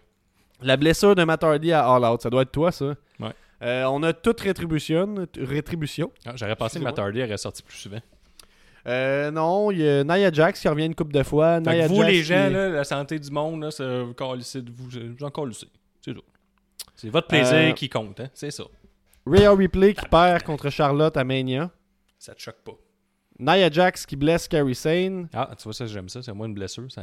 La blessure de Matt Hardy à All Out, ça doit être toi, ça. Ouais. Euh, on a toute rétribution. Rétribution. Ah, J'aurais pensé que Hardy aurait sorti plus souvent. Euh, non, il y a Nia Jax qui revient une couple de fois. Nia vous, Jax les gens, qui- là, la santé du monde, là, c'est vous calissez de vous, vous en calissez. C'est tout. C'est votre plaisir Euh, qui compte, hein? C'est ça. Rhea Ripley qui perd contre Charlotte à Mania. Ça te choque pas. Nia Jax qui blesse Carrie Sane. Ah, tu vois, ça, j'aime ça. C'est moins une blessure. Ça...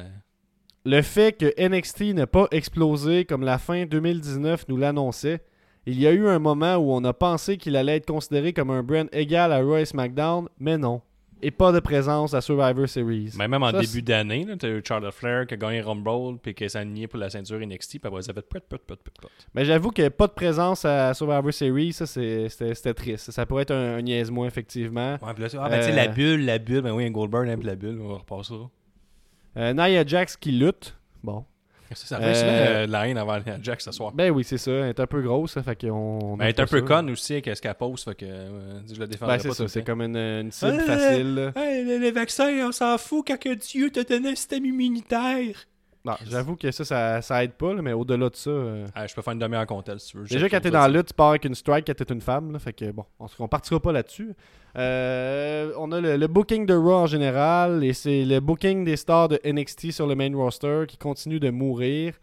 Le fait que NXT n'a pas explosé comme la fin 2019 nous l'annonçait. Il y a eu un moment où on a pensé qu'il allait être considéré comme un brand égal à Roy SmackDown, mais non. Et pas de présence à Survivor Series. Mais même en Ça, début d'année, là, t'as eu Charlotte Flair qui a gagné Rumble puis qui s'est aligné pour la ceinture NXT. Puis après, ça fait put, put, put, put, put. Mais j'avoue que pas de présence à Survivor Series, ça c'est- c'était triste. Ça pourrait être un, un niaise-moi, effectivement. Ouais, puis là, tu- ah, ben, tu sais, Euh, la bulle, la bulle. Ben oui, un Goldberg, hein, puis la bulle, on repassera. Euh, Nia Jax qui lutte. Bon. Ça, ça Euh, euh, la haine avant Jack ce soir. Ben oui, c'est ça. Elle est un peu grosse, fait qu'on. on Mais elle est un peu conne aussi avec ce qu'elle pose, fait que euh, je la défendrai Ben c'est ça, c'est comme une, une cible Euh, facile. là. Hey, le, le vaccin, on s'en fout quand que Dieu te donné un système immunitaire. Non, j'avoue que ça, ça, ça aide pas, là, mais au-delà de ça. euh, Ah, je peux faire une demi-heure contre elle si tu veux. Déjà, quand t'es dans la lutte, tu pars avec une strike quand t'es une femme. Là, fait que bon, on, on partira pas là-dessus. Euh, on a le, le booking de Raw en général, et c'est le booking des stars de NXT sur le main roster qui continue de mourir.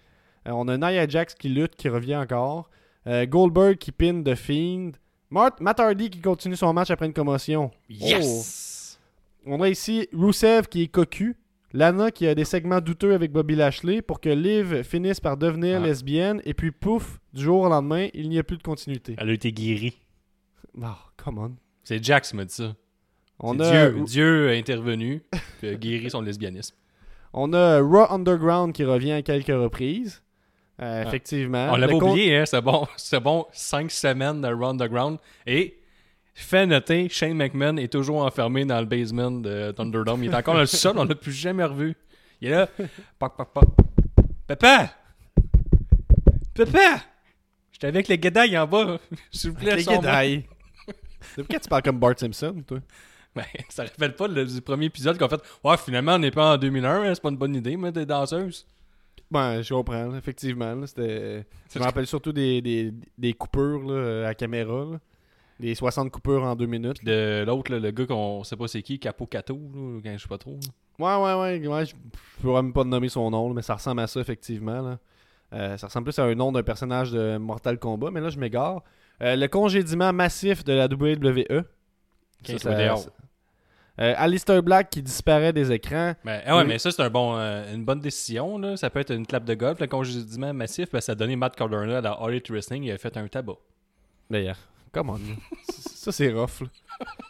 Euh, on a Nia Jax qui lutte, qui revient encore. Goldberg qui pin The Fiend. Mart- Matt Hardy qui continue son match après une commotion. Yes! On a ici Rusev qui est cocu. Lana qui a des segments douteux avec Bobby Lashley pour que Liv finisse par devenir Ah. lesbienne. Et puis pouf, du jour au lendemain, il n'y a plus de continuité. Elle a été guérie. Oh, come on. C'est Jax qui m'a dit ça. On C'est a, Dieu, Dieu a intervenu puis a guéri son lesbianisme. on a Raw Underground qui revient à quelques reprises. Euh, Ah. effectivement. On con- oublié, hein? C'est bon, c'est bon, cinq semaines de Raw Underground. Et, fait noter, Shane McMahon est toujours enfermé dans le basement de Thunderdome. Il est encore dans le sol, on l'a plus jamais revu. Il est là. Poc, poc, poc. Papa! Papa! J'étais avec les guédailles en bas. S'il vous plaît, Les sors-moi. Jedi. Pourquoi tu parles comme Bart Simpson, toi? Ben, ça rappelle pas le, du premier épisode qu'on fait. Ouais, finalement, on n'est pas en 2001, hein, c'est pas une bonne idée, mais des danseuses. Ben, je comprends, là, effectivement. là, c'était... Je me rappelle surtout des, des, des coupures là, à caméra. là. Des 60 coupures en deux minutes. De l'autre, le gars qu'on sait pas c'est qui, Capo Cato, je sais pas trop. là. Ouais, ouais, ouais. ouais je pourrais même pas nommer son nom, là, mais ça ressemble à ça, effectivement. là. Euh, ça ressemble plus à un nom d'un personnage de Mortal Kombat, mais là, je m'égare. Euh, le congédiement massif de la WWE. Ça, ça- Euh, Alistair Black qui disparaît des écrans. Ben, ah ouais, Oui. mais ça, c'est un bon, euh, une bonne décision. Là. Ça peut être une clap de golf. Le congédiement massif, ben, ça a donné Matt Cardona dans All Elite Wrestling. Il a fait un tabac. D'ailleurs, come on. ça, c'est rough. là.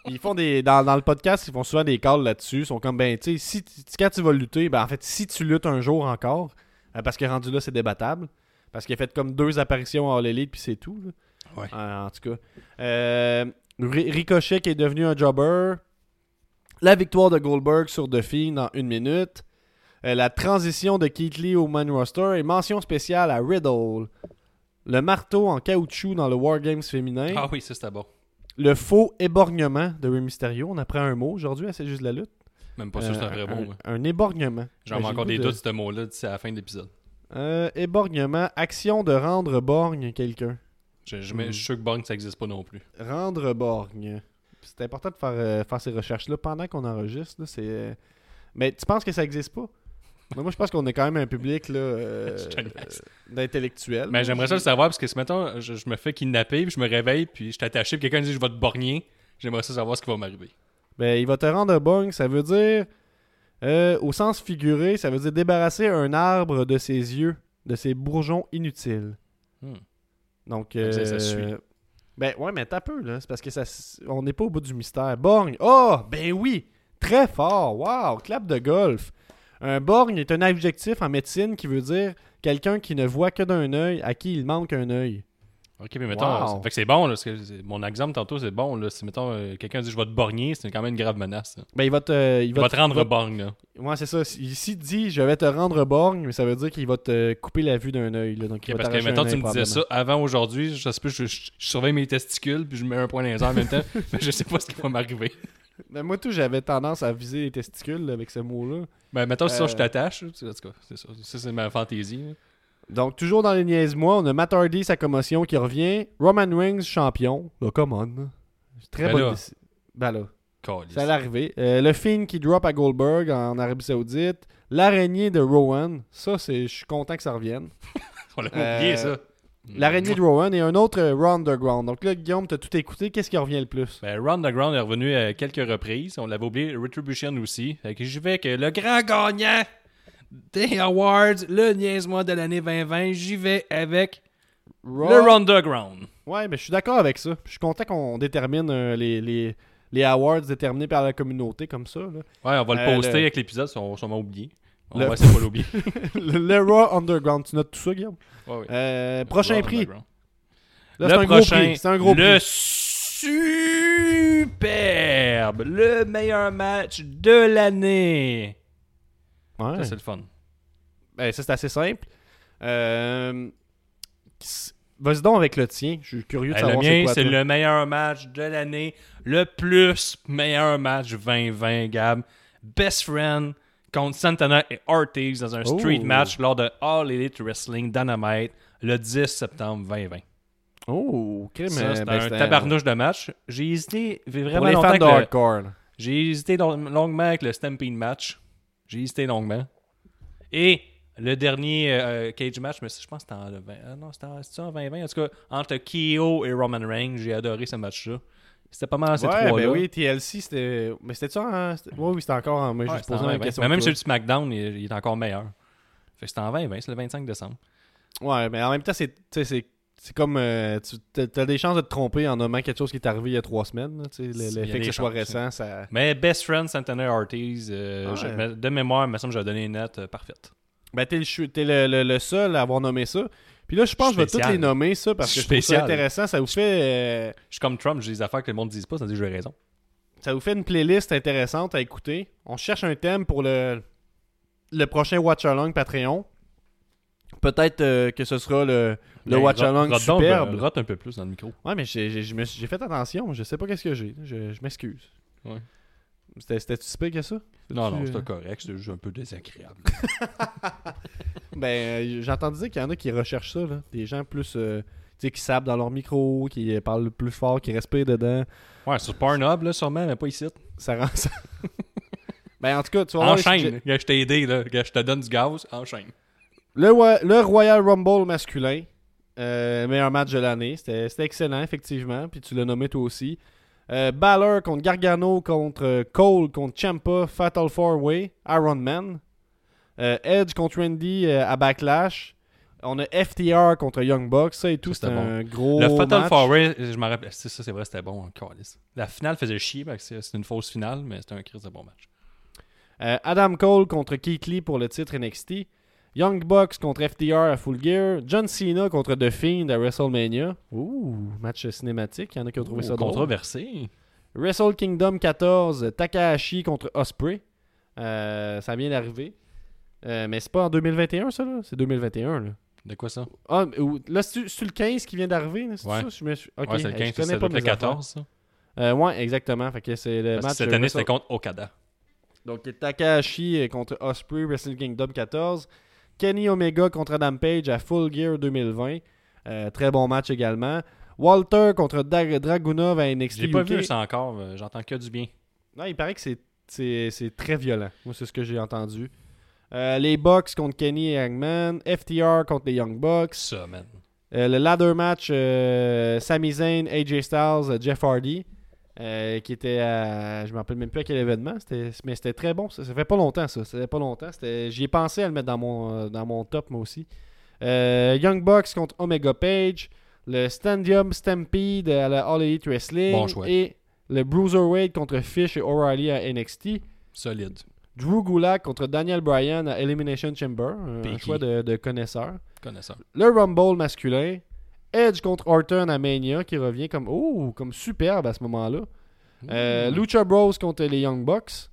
Ils font des. Dans, dans le podcast, ils font souvent des calls là-dessus. Ils sont comme, ben, tu sais, si, quand tu vas lutter, ben, en fait, si tu luttes un jour encore, euh, parce que rendu là, c'est débattable. Parce qu'il a fait comme deux apparitions à All Elite, puis c'est tout. là. Ouais. Euh, en tout cas. Euh, Ri- Ricochet qui est devenu un jobber. La victoire de Goldberg sur Fiend en une minute. Euh, la transition de Keith Lee au main roster. Et mention spéciale à Riddle. Le marteau en caoutchouc dans le Wargames féminin. Ah oui, ça, c'était bon. Le faux éborgnement de Rey Mysterio. On apprend un mot aujourd'hui, c'est juste la lutte. Même pas sûr que c'est un Euh, vrai mot. moi. un éborgnement. J'en ai encore des goût de- doutes, ce mot-là, d'ici à la fin de l'épisode. Euh, éborgnement, action de rendre borgne quelqu'un. Je, je, mets- je suis sûr que Borgne, ça n'existe pas non plus. Rendre borgne. C'est important de faire, euh, faire ces recherches-là pendant qu'on enregistre. là, c'est, euh, Mais tu penses que ça existe pas? Moi, je pense qu'on est quand même un public là, euh, euh, d'intellectuels. Mais j'aimerais ça le savoir parce que si mettons, je, je me fais kidnapper, puis je me réveille, puis je suis attaché, puis quelqu'un dit je vais te borgner, j'aimerais ça savoir ce qui va m'arriver. Ben, il va te rendre borgne, ça veut dire, euh, au sens figuré, ça veut dire débarrasser un arbre de ses yeux, de ses bourgeons inutiles. Hmm. Donc, Ça que ça euh, suit. ben ouais, mais t'as peu, là. C'est parce que ça, on n'est pas au bout du mystère. Borgne. Oh, ben oui. Très fort. Wow. Clap de golf. Un borgne est un adjectif en médecine qui veut dire quelqu'un qui ne voit que d'un œil, à qui il manque un œil. Ok, mais mettons, Wow. ça fait que c'est bon, là, parce que c'est- mon exemple tantôt, c'est bon. Là, si mettons, euh, quelqu'un dit je vais te borgner, c'est quand même une grave menace. là. Ben, il va te. Il va te rendre va- borgne, là. Ouais, c'est ça. Te dit je vais te rendre borgne, mais ça veut dire qu'il va te couper la vue d'un œil. là. Donc, il Ok, va parce que mettons, tu me disais ça avant aujourd'hui, je je, je- je surveille mes testicules, puis je mets un point airs en même temps, mais je sais pas ce qui va m'arriver. Ben, moi, tout, j'avais tendance à viser les testicules là, avec ce mot-là. Ben, mettons, si ça, Euh. je t'attache, en tout cas, c'est ça. Ça, c'est ma fantaisie. là. Donc, toujours dans les niaises-moi, on a Matt Hardy, sa commotion qui revient. Roman Reigns, champion. Là, come on. Très Ben bonne là. Ben là. Calice. Ça allait arriver. Euh, le Fiend qui drop à Goldberg en Arabie Saoudite. L'araignée de Rowan. Ça, je suis content que ça revienne. On l'a Euh, oublié, ça. L'araignée de Rowan et un autre euh, Raw Underground. Donc là, Guillaume, t'as tout écouté. Qu'est-ce qui revient le plus? Ben, Underground est revenu à quelques reprises. On l'avait oublié. Retribution aussi. Fait que j'y vais que le grand gagnant des Awards, le niaise-moi de l'année 2020, j'y vais avec le Underground. Ouais, mais je suis d'accord avec ça. Je suis content qu'on détermine euh, les, les, les awards déterminés par la communauté comme ça. là. Ouais, on va le Euh, poster le- avec l'épisode, on va sûrement oublier. On Le- va essayer de pas l'oublier. le, le Raw Underground. Tu notes tout ça, Guillaume? Ouais. Euh, Prochain Raw prix. Là, c'est le un prochain, prix. C'est un gros le prix. superbe, le meilleur match de l'année. Ouais. Ça, c'est le fun. Ben, ça, c'est assez simple. Euh, Vas-y donc avec le tien. Je suis curieux de Eh, le savoir c'est quoi. c'est le meilleur match de l'année. Le plus meilleur match 2020, Gab. Best Friend contre Santana et Ortiz dans un street Oh. match lors de All Elite Wrestling Dynamite le 10 septembre 2020. Oh, ok, mais c'est ben, un c'était- tabarnouche de match. J'ai hésité Pour vraiment les longtemps fans de le-. J'ai hésité long- longuement avec le Stampede match. J'ai hésité longuement. Et le dernier euh, cage match, mais je pense que c'était en, le 20 ah non, c'était en, c'était en 2020. En tout cas, entre Kyo et Roman Reigns, j'ai adoré ce match-là. C'était pas mal ces Ouais, trois-là. ben oui, TLC, c'était. Mais c'était ça en. c'était- Ouais, oui, c'était encore en. Mais Ouais, je c'était en posais la 2020. question. Mais même celui de SmackDown, il, il est encore meilleur. Fait que c'était en 2020, c'est le 25 décembre. Ouais, mais en même temps, c'est. c'est. C'est comme. euh, tu t'as- t'as des chances de te tromper en nommant quelque chose qui est arrivé il y a trois semaines. le- Le fait que des ce soit récent, ça. Mais Best Friend, Santana et Ortiz, euh, Ouais. je- mais de mémoire, il me semble que j'ai donné une note euh, parfaite. Ben, t'es le, le, le- le seul à avoir nommé ça. Puis là, je pense que je vais toutes les nommer, ça, parce que je trouve ça intéressant. Ça vous fait. euh, Je suis comme Trump, j'ai des affaires que le monde ne dise pas, ça que j'ai raison. Ça vous fait une playlist intéressante à écouter. On cherche un thème pour le, le prochain Watch Along Patreon. Peut-être euh, que ce sera le, le Mais Watch Along superbe. euh, rote un peu plus dans le micro. Ouais, mais j'ai, fait attention. Je sais pas qu'est-ce que j'ai. Je, je m'excuse. Ouais. C'était, c'était-tu si pire que ça? Non, non, c'était euh, correct, c'était juste un peu désagréable. Ben, euh, j'ai entendu dire qu'il y en a qui recherchent ça. Là. Des gens plus. euh, tu sais, qui sapent dans leur micro, qui parlent plus fort, qui respirent dedans. ouais, sur Pornhub, là, sûrement, mais pas ici. Ça rend ça. ben, en tout cas, tu sujets- Enchaîne. Je t'ai aidé, là. Je te donne du gaz, enchaîne. Le, le Royal Rumble masculin, euh, meilleur match de l'année. C'était c'était excellent, effectivement. Puis tu l'as nommé toi aussi. Euh, Balor contre Gargano, contre euh, Cole, contre Champa, Fatal 4-Way, Iron Man. Euh, Edge contre Randy euh, à Backlash. On a FTR contre Young Bucks. Ça et tout, c'était un gros. le Fatal match. Four Way, je me rappelle. c'est Ça, c'est vrai, c'était bon. câlisse. La finale faisait chier, parce que c'est une fausse finale, mais c'était un crise de bon match. Adam Cole contre Keith Lee pour le titre NXT. Young Bucks contre FTR à Full Gear. John Cena contre The Fiend à WrestleMania. Ouh, match cinématique. Il y en a qui ont trouvé ça drôle. controversé. Wrestle Kingdom 14, Takahashi contre Osprey. Euh, ça vient d'arriver. Euh, mais c'est pas en 2021, ça, là? C'est 2021, là. De quoi ça? Ah, là, c'est le 15 qui vient d'arriver? là, c'est Ouais. ça? Je me Ouais, c'est le je 15, connais c'est pas le mes 14, ça. Euh, ouais, exactement. Fait que c'est le Parce match. cette année, Wrestle- c'était contre Okada. Donc, Takahashi contre Osprey, Wrestle Kingdom 14. Kenny Omega contre Adam Page à Full Gear 2020. Euh, très bon match également. Walter contre Dag- Dragunov à NXT J'ai pas vu ça encore, j'entends que du bien. Non, il paraît que c'est, très violent. Moi, c'est ce que j'ai entendu. Euh, les Bucks contre Kenny et Hangman. FTR contre les Young Bucks. Ça, man. Euh, le ladder match, Sami Zayn, AJ Styles, Jeff Hardy. Euh, qui était à. Je me rappelle même plus à quel événement. C'était, mais c'était très bon. Ça, ça fait pas longtemps, ça. Ça fait pas longtemps. J'y ai pensé à le mettre dans mon, euh, dans mon top, moi aussi. Euh, Young Bucks contre Omega Page. Le Stadium Stampede à la All Elite Wrestling. Bon choix. Et le Bruiserweight contre Fish et O'Reilly à NXT. Solide. Drew Gulak contre Daniel Bryan à Elimination Chamber. Un choix de, de connaisseur. Connaissant. Le Rumble masculin. Edge contre Orton à Mania qui revient comme oh comme superbe à ce moment-là. Euh, Lucha Bros contre les Young Bucks.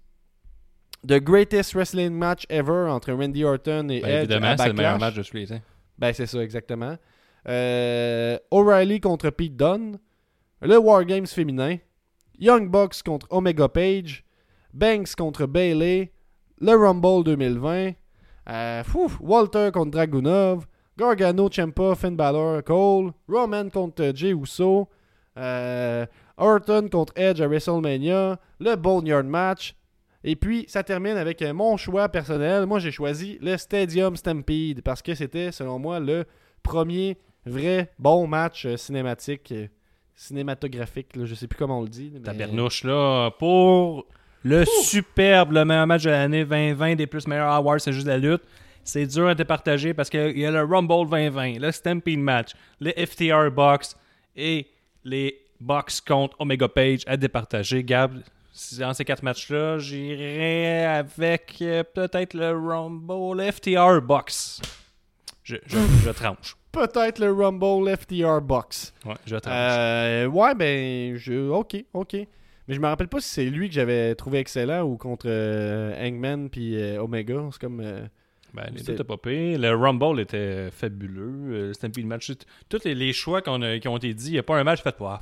The greatest wrestling match ever entre Randy Orton et Ben, Edge évidemment, c'est le meilleur match de temps. Ben c'est ça exactement. Euh, O'Reilly contre Pete Dunne. Le War Games féminin. Young Bucks contre Omega Page. Banks contre Bailey. Le Rumble 2020. Euh, fou, Walter contre Dragunov. Gargano, Ciampa, Finn Balor, Cole. Roman contre Jey Uso. Euh, Orton contre Edge à WrestleMania, le Boneyard match. Et puis, ça termine avec euh, mon choix personnel. Moi, j'ai choisi le Stadium Stampede parce que c'était, selon moi, le premier vrai bon match euh, cinématique, cinématographique. là, je sais plus comment on le dit. mais- Tabernouche, là, pour le superbe, le meilleur match de l'année 2020 des plus meilleurs awards, c'est juste la lutte. C'est dur à départager parce qu'il y a le Rumble 2020, le Stampede match, le FTR box et les box contre Omega Page à départager. Gab, dans ces quatre matchs-là, j'irais avec euh, peut-être le Rumble, le FTR box. Je, je, je tranche. Peut-être le Rumble FTR Box. Ouais, je tranche. Euh, ouais, ben, je, ok, ok. Mais je me rappelle pas si c'est lui que j'avais trouvé excellent ou contre euh, Hangman puis euh, Omega. C'est comme. Ben, les deux étaient pas pires. Le Rumble était fabuleux. Euh, Stampede match. Tous les, les choix qu'on a- qui ont été dit, il n'y a pas un match fait pas.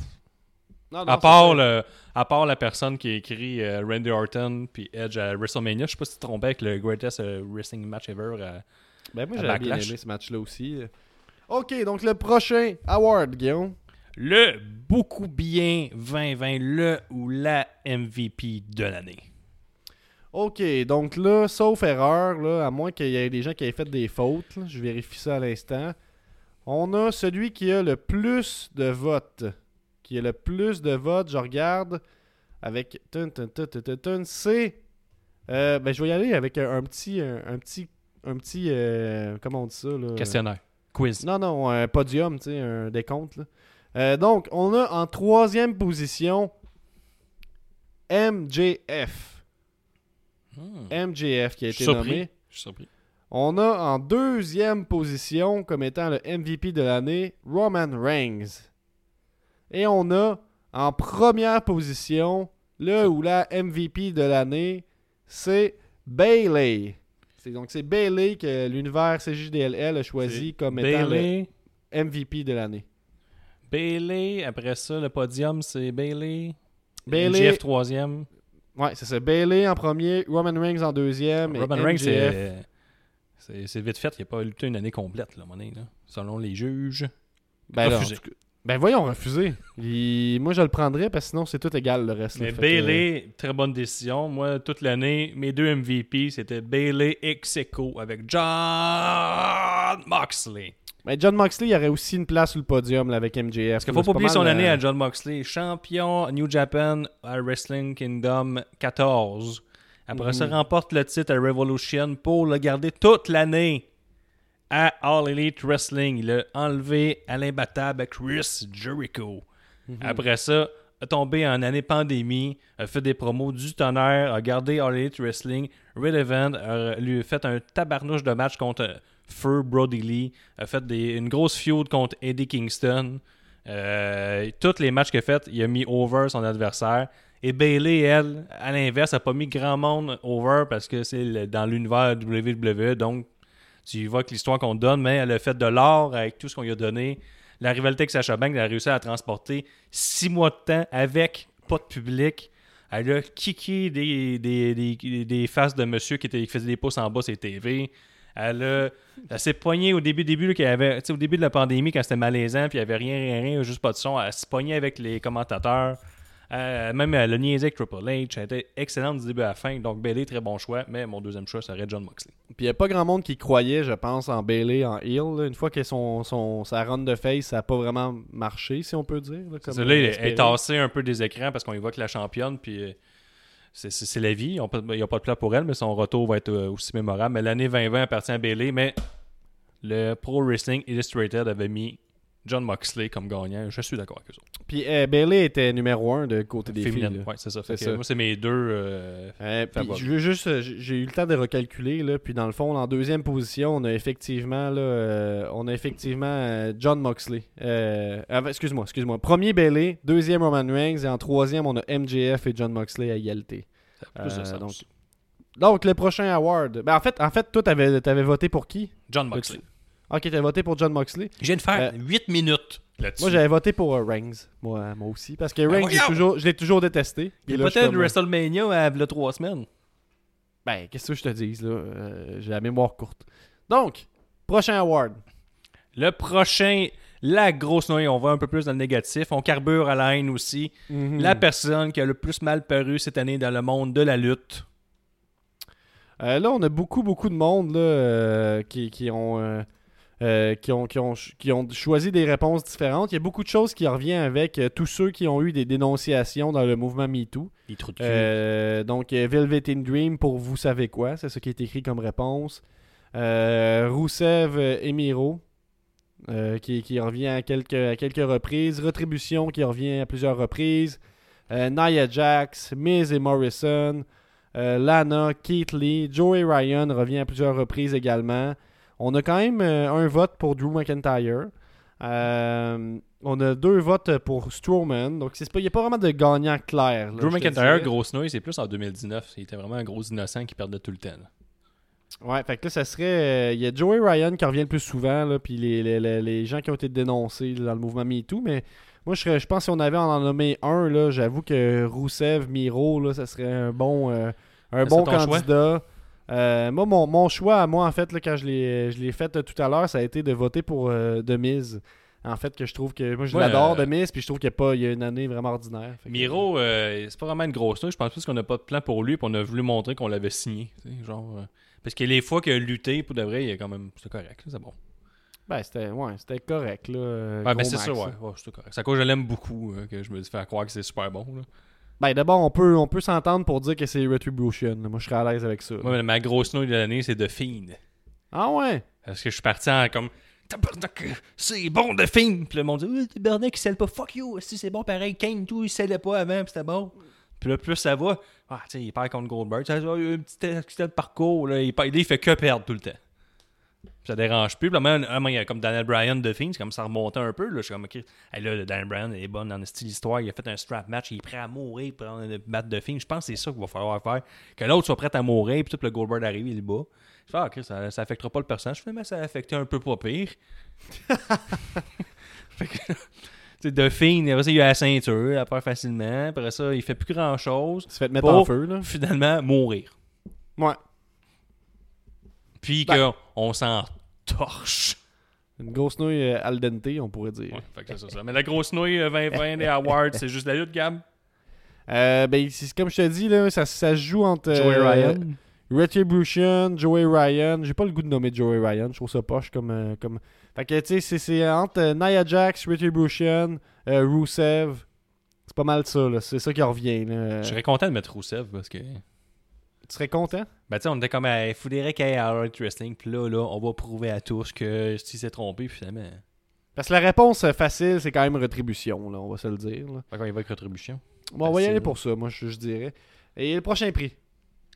Non, non, À part, le, à part la personne qui a écrit euh, Randy Orton puis Edge à WrestleMania, je sais pas si tu te trompais avec le greatest euh, wrestling match ever. Ben, moi, j'avais bien aimé ce match-là aussi. Ok, donc le prochain award, Guillaume. le beaucoup bien 2020, le ou la MVP de l'année. Ok, donc là, sauf erreur, là, à moins qu'il y ait des gens qui aient fait des fautes, là, je vérifie ça à l'instant. On a celui qui a le plus de votes. Qui a le plus de votes, je regarde, avec. C'est. euh, ben, je vais y aller avec un, un petit. Un, un petit. Un petit. euh, comment on dit ça là? Questionnaire. Quiz. Non, non, un podium, tu sais, un décompte. Là. Euh, donc, on a en troisième position MJF. Hmm. MJF qui a été surpris. nommé. Je suis surpris. On a en deuxième position, comme étant le MVP de l'année, Roman Reigns. Et on a en première position, le ou la MVP de l'année, c'est Bailey. C'est donc c'est Bailey que l'univers CJDLL a choisi comme étant Bailey. le MVP de l'année. Bailey. Après ça, le podium, c'est Bailey. Bailey- MJF troisième. Ouais, c'est ça. Bailey en premier, Roman Reigns en deuxième. et Robin Reigns, c'est, c'est, c'est vite fait. Il n'a pas lutté une année complète, là, donné, là, selon les juges. Ben, refusé. ben voyons, refusé. Il- Moi, je le prendrais parce que sinon, c'est tout égal le reste. là. Mais que- Bailey, très bonne décision. Moi, toute l'année, mes deux MVP, c'était Bailey et Xeco avec John Moxley. Ben, John Moxley, il y aurait aussi une place sur le podium là, avec MJF. Parce qu'il faut pas oublier son année à John Moxley. Champion New Japan à Wrestling Kingdom 14. Après ça, Mhm. remporte le titre à Revolution pour le garder toute l'année à All Elite Wrestling. Il a enlevé à l'imbattable Chris Jericho. Après ça, a tombé en année pandémie, a fait des promos du tonnerre, a gardé All Elite Wrestling, Red Event, a lui a fait un tabarnouche de match contre Fur Brody Lee, a fait une grosse feud contre Eddie Kingston. Euh, tous les matchs qu'il a fait, il a mis over son adversaire. Et Bailey, elle, à l'inverse, a pas mis grand monde over parce que c'est dans l'univers WWE. Donc, tu vas avec l'histoire qu'on donne, mais elle a fait de l'or avec tout ce qu'on lui a donné. La rivalité avec Sacha Banks, elle a réussi à transporter six mois de temps avec pas de public. Elle a kické des, faces de monsieur qui, faisaient des pouces en bas sur les TV. Elle, a- elle s'est poignée au début, début là, avait, tu sais, au début de la pandémie, quand c'était malaisant, puis il n'y avait rien, rien, rien, juste pas de son. Elle s'est poignée avec les commentateurs. Euh, même elle a niaisé avec Triple H. Elle était excellente du début à la fin. Donc, Bailey, très bon choix. Mais mon deuxième choix serait John Moxley. Puis il n'y a pas grand monde qui croyait, je pense, en Bailey, en heel. là. Une fois que son, son, sa run de face, ça n'a pas vraiment marché, si on peut dire. là, comme Celui-là, il est tassé un peu des écrans parce qu'on évoque la championne. Puis euh, c'est- la vie. Il n'y a pas de plat pour elle, mais son retour va être euh, aussi mémorable. Mais l'année 2020 appartient à Bailey. Mais le Pro Wrestling Illustrated avait mis John Moxley comme gagnant. Je suis d'accord avec eux autres. Puis euh, Bailey était numéro un de côté des filles. Féminine. là. Ouais, c'est ça. Que ça. Moi, c'est mes deux. euh, Euh, je veux juste, euh, j'ai eu le temps de recalculer là, puis dans le fond, en deuxième position, on a effectivement là, euh, on a effectivement euh, John Moxley. Ah, excuse-moi, excuse-moi. Premier Bailey, deuxième Roman Reigns et en troisième, on a MJF et John Moxley à égalité. ça plus de sens. donc, Donc le prochain award. Ben en fait, en fait, toi t'avais avais voté pour qui? John Moxley. Ok, t'avais voté pour John Moxley. Je viens de faire Euh, 8 minutes là-dessus. Moi j'avais voté pour euh, Reigns, moi, euh, moi aussi, parce que voyons! toujours, je l'ai toujours détesté. Il peut-être euh, WrestleMania à le 3 semaines. Ben, qu'est-ce que je te dise, là? Euh, J'ai la mémoire courte. Donc, prochain award. Le prochain La grosse noix, on va un peu plus dans le négatif. On carbure à la haine aussi. Mhm. La personne qui a le plus mal paru cette année dans le monde de la lutte. Euh, là, on a beaucoup, beaucoup de monde là, euh, qui, qui ont, euh, euh, qui, ont, qui, ont, qui ont choisi des réponses différentes. Il y a beaucoup de choses qui reviennent avec euh, tous ceux qui ont eu des dénonciations dans le mouvement MeToo. Euh, donc, Velvet in Dream pour vous savez quoi, c'est ce qui est écrit comme réponse. Euh, Rousseff euh, et Miro, euh, qui, qui revient à quelques, à quelques reprises. Retribution qui revient à plusieurs reprises. Nia Jax, Miz et Morrison. Lana, Keith Lee, Joey Ryan revient à plusieurs reprises également. On a quand même euh, un vote pour Drew McIntyre. Euh, on a deux votes pour Strowman. Donc, c'est pas- il n'y a pas vraiment de gagnant clair. là, Drew McIntyre, grosse noix, c'est plus en 2019. Il était vraiment un gros innocent qui perdait tout le temps. là. Ouais, fait que là, ça serait. euh, Il y a Joey Ryan qui revient le plus souvent, là, puis les, les, les- les gens qui ont été dénoncés là, dans le mouvement MeToo. Mais moi, je, serais- je pense que si on avait à en nommer un, là, j'avoue que Rousseff, Miro, là, ça serait un bon, euh, un bon choix? Euh, moi, mon, mon choix à moi, en fait, là, quand je l'ai fait euh, tout à l'heure, ça a été de voter pour euh, Demise. En fait, que je trouve que. Moi, je Ouais, l'adore, Demise, puis je trouve qu'il n'y a, pas- il y a une année vraiment ordinaire. Miro, c'est pas vraiment une grosse noix. Je pense plus qu'on n'a pas de plan pour lui, puis on a voulu montrer qu'on l'avait signé. Genre, parce que les fois qu'il a lutté, pour de vrai, il est quand même. C'est correct, c'est bon. Ben, c'était ouais, c'était correct, là. Ouais, mais c'est là. ouais. correct. C'est à cause que je l'aime beaucoup euh, que je me fais croire que c'est super bon. Là. Ben d'abord, on peut, on peut s'entendre pour dire que c'est Retribution. Moi, je serais à l'aise avec ça. Moi, mais ma grosse noix de l'année, c'est The Fiend. Ah ouais? Parce que je suis parti en comme. C'est bon The Fiend! Puis le monde dit, oui, tabarnak, il scelle pas. Fuck you! Si c'est bon pareil, Kane, tout, il scellait pas avant, puis c'était bon. Puis là, plus ça va, ah, tu sais, il perd contre Goldberg. Ça, il y a eu un petit de parcours, là, il, perd- il fait que perdre tout le temps. Ça dérange plus. Puis là, il y a comme Daniel Bryan de Fiend, c'est comme ça remontait un peu. Là. Je suis comme, ok, hey, là, Daniel Bryan il est bon dans le style histoire. Il a fait un strap match, il est prêt à mourir pour battre de Fiend. Je pense que c'est ça qu'il va falloir faire. Que l'autre soit prêt à mourir, puis tout le Goldberg arrive, il le bat. Je fais, ah, ok, ça, ça affectera pas le personnage. Finalement, ça a affecté un peu pas pire. fait que, tu sais, de Fiend, après ça, il a la ceinture, il la perd facilement. Après ça, il fait plus grand chose. Tu fais te mettre Pour en feu, là. Finalement, mourir. Ouais. Puis Ben. qu'on s'en torche. Une grosse nouille euh, al dente, on pourrait dire. Ouais, fait que c'est ça. Mais la grosse nouille euh, 2020 des awards, c'est juste la lutte, Gab? Euh, ben, c'est- comme je te dis, là, ça, ça se joue entre Joey euh, Ryan. Retribution, Joey Ryan. J'ai pas le goût de nommer Joey Ryan. Je trouve ça poche comme. euh, comme... Fait que, tu sais, c'est- c'est entre euh, Nia Jax, Retribution, euh, Rusev. C'est pas mal ça, là. C'est ça qui revient, là. Je serais content de mettre Rousseff parce que. Tu serais content? Ben, tu sais, on était comme à Foudéré qu'il y ait All Elite Wrestling. Puis là, là, on va prouver à tous que s'il s'est trompé, finalement. Parce que la réponse facile, c'est quand même Retribution, là. On va se le dire, là. Fait qu'on Retribution. Bon, on va y aller pour ça, moi, je, je dirais. Et le prochain prix?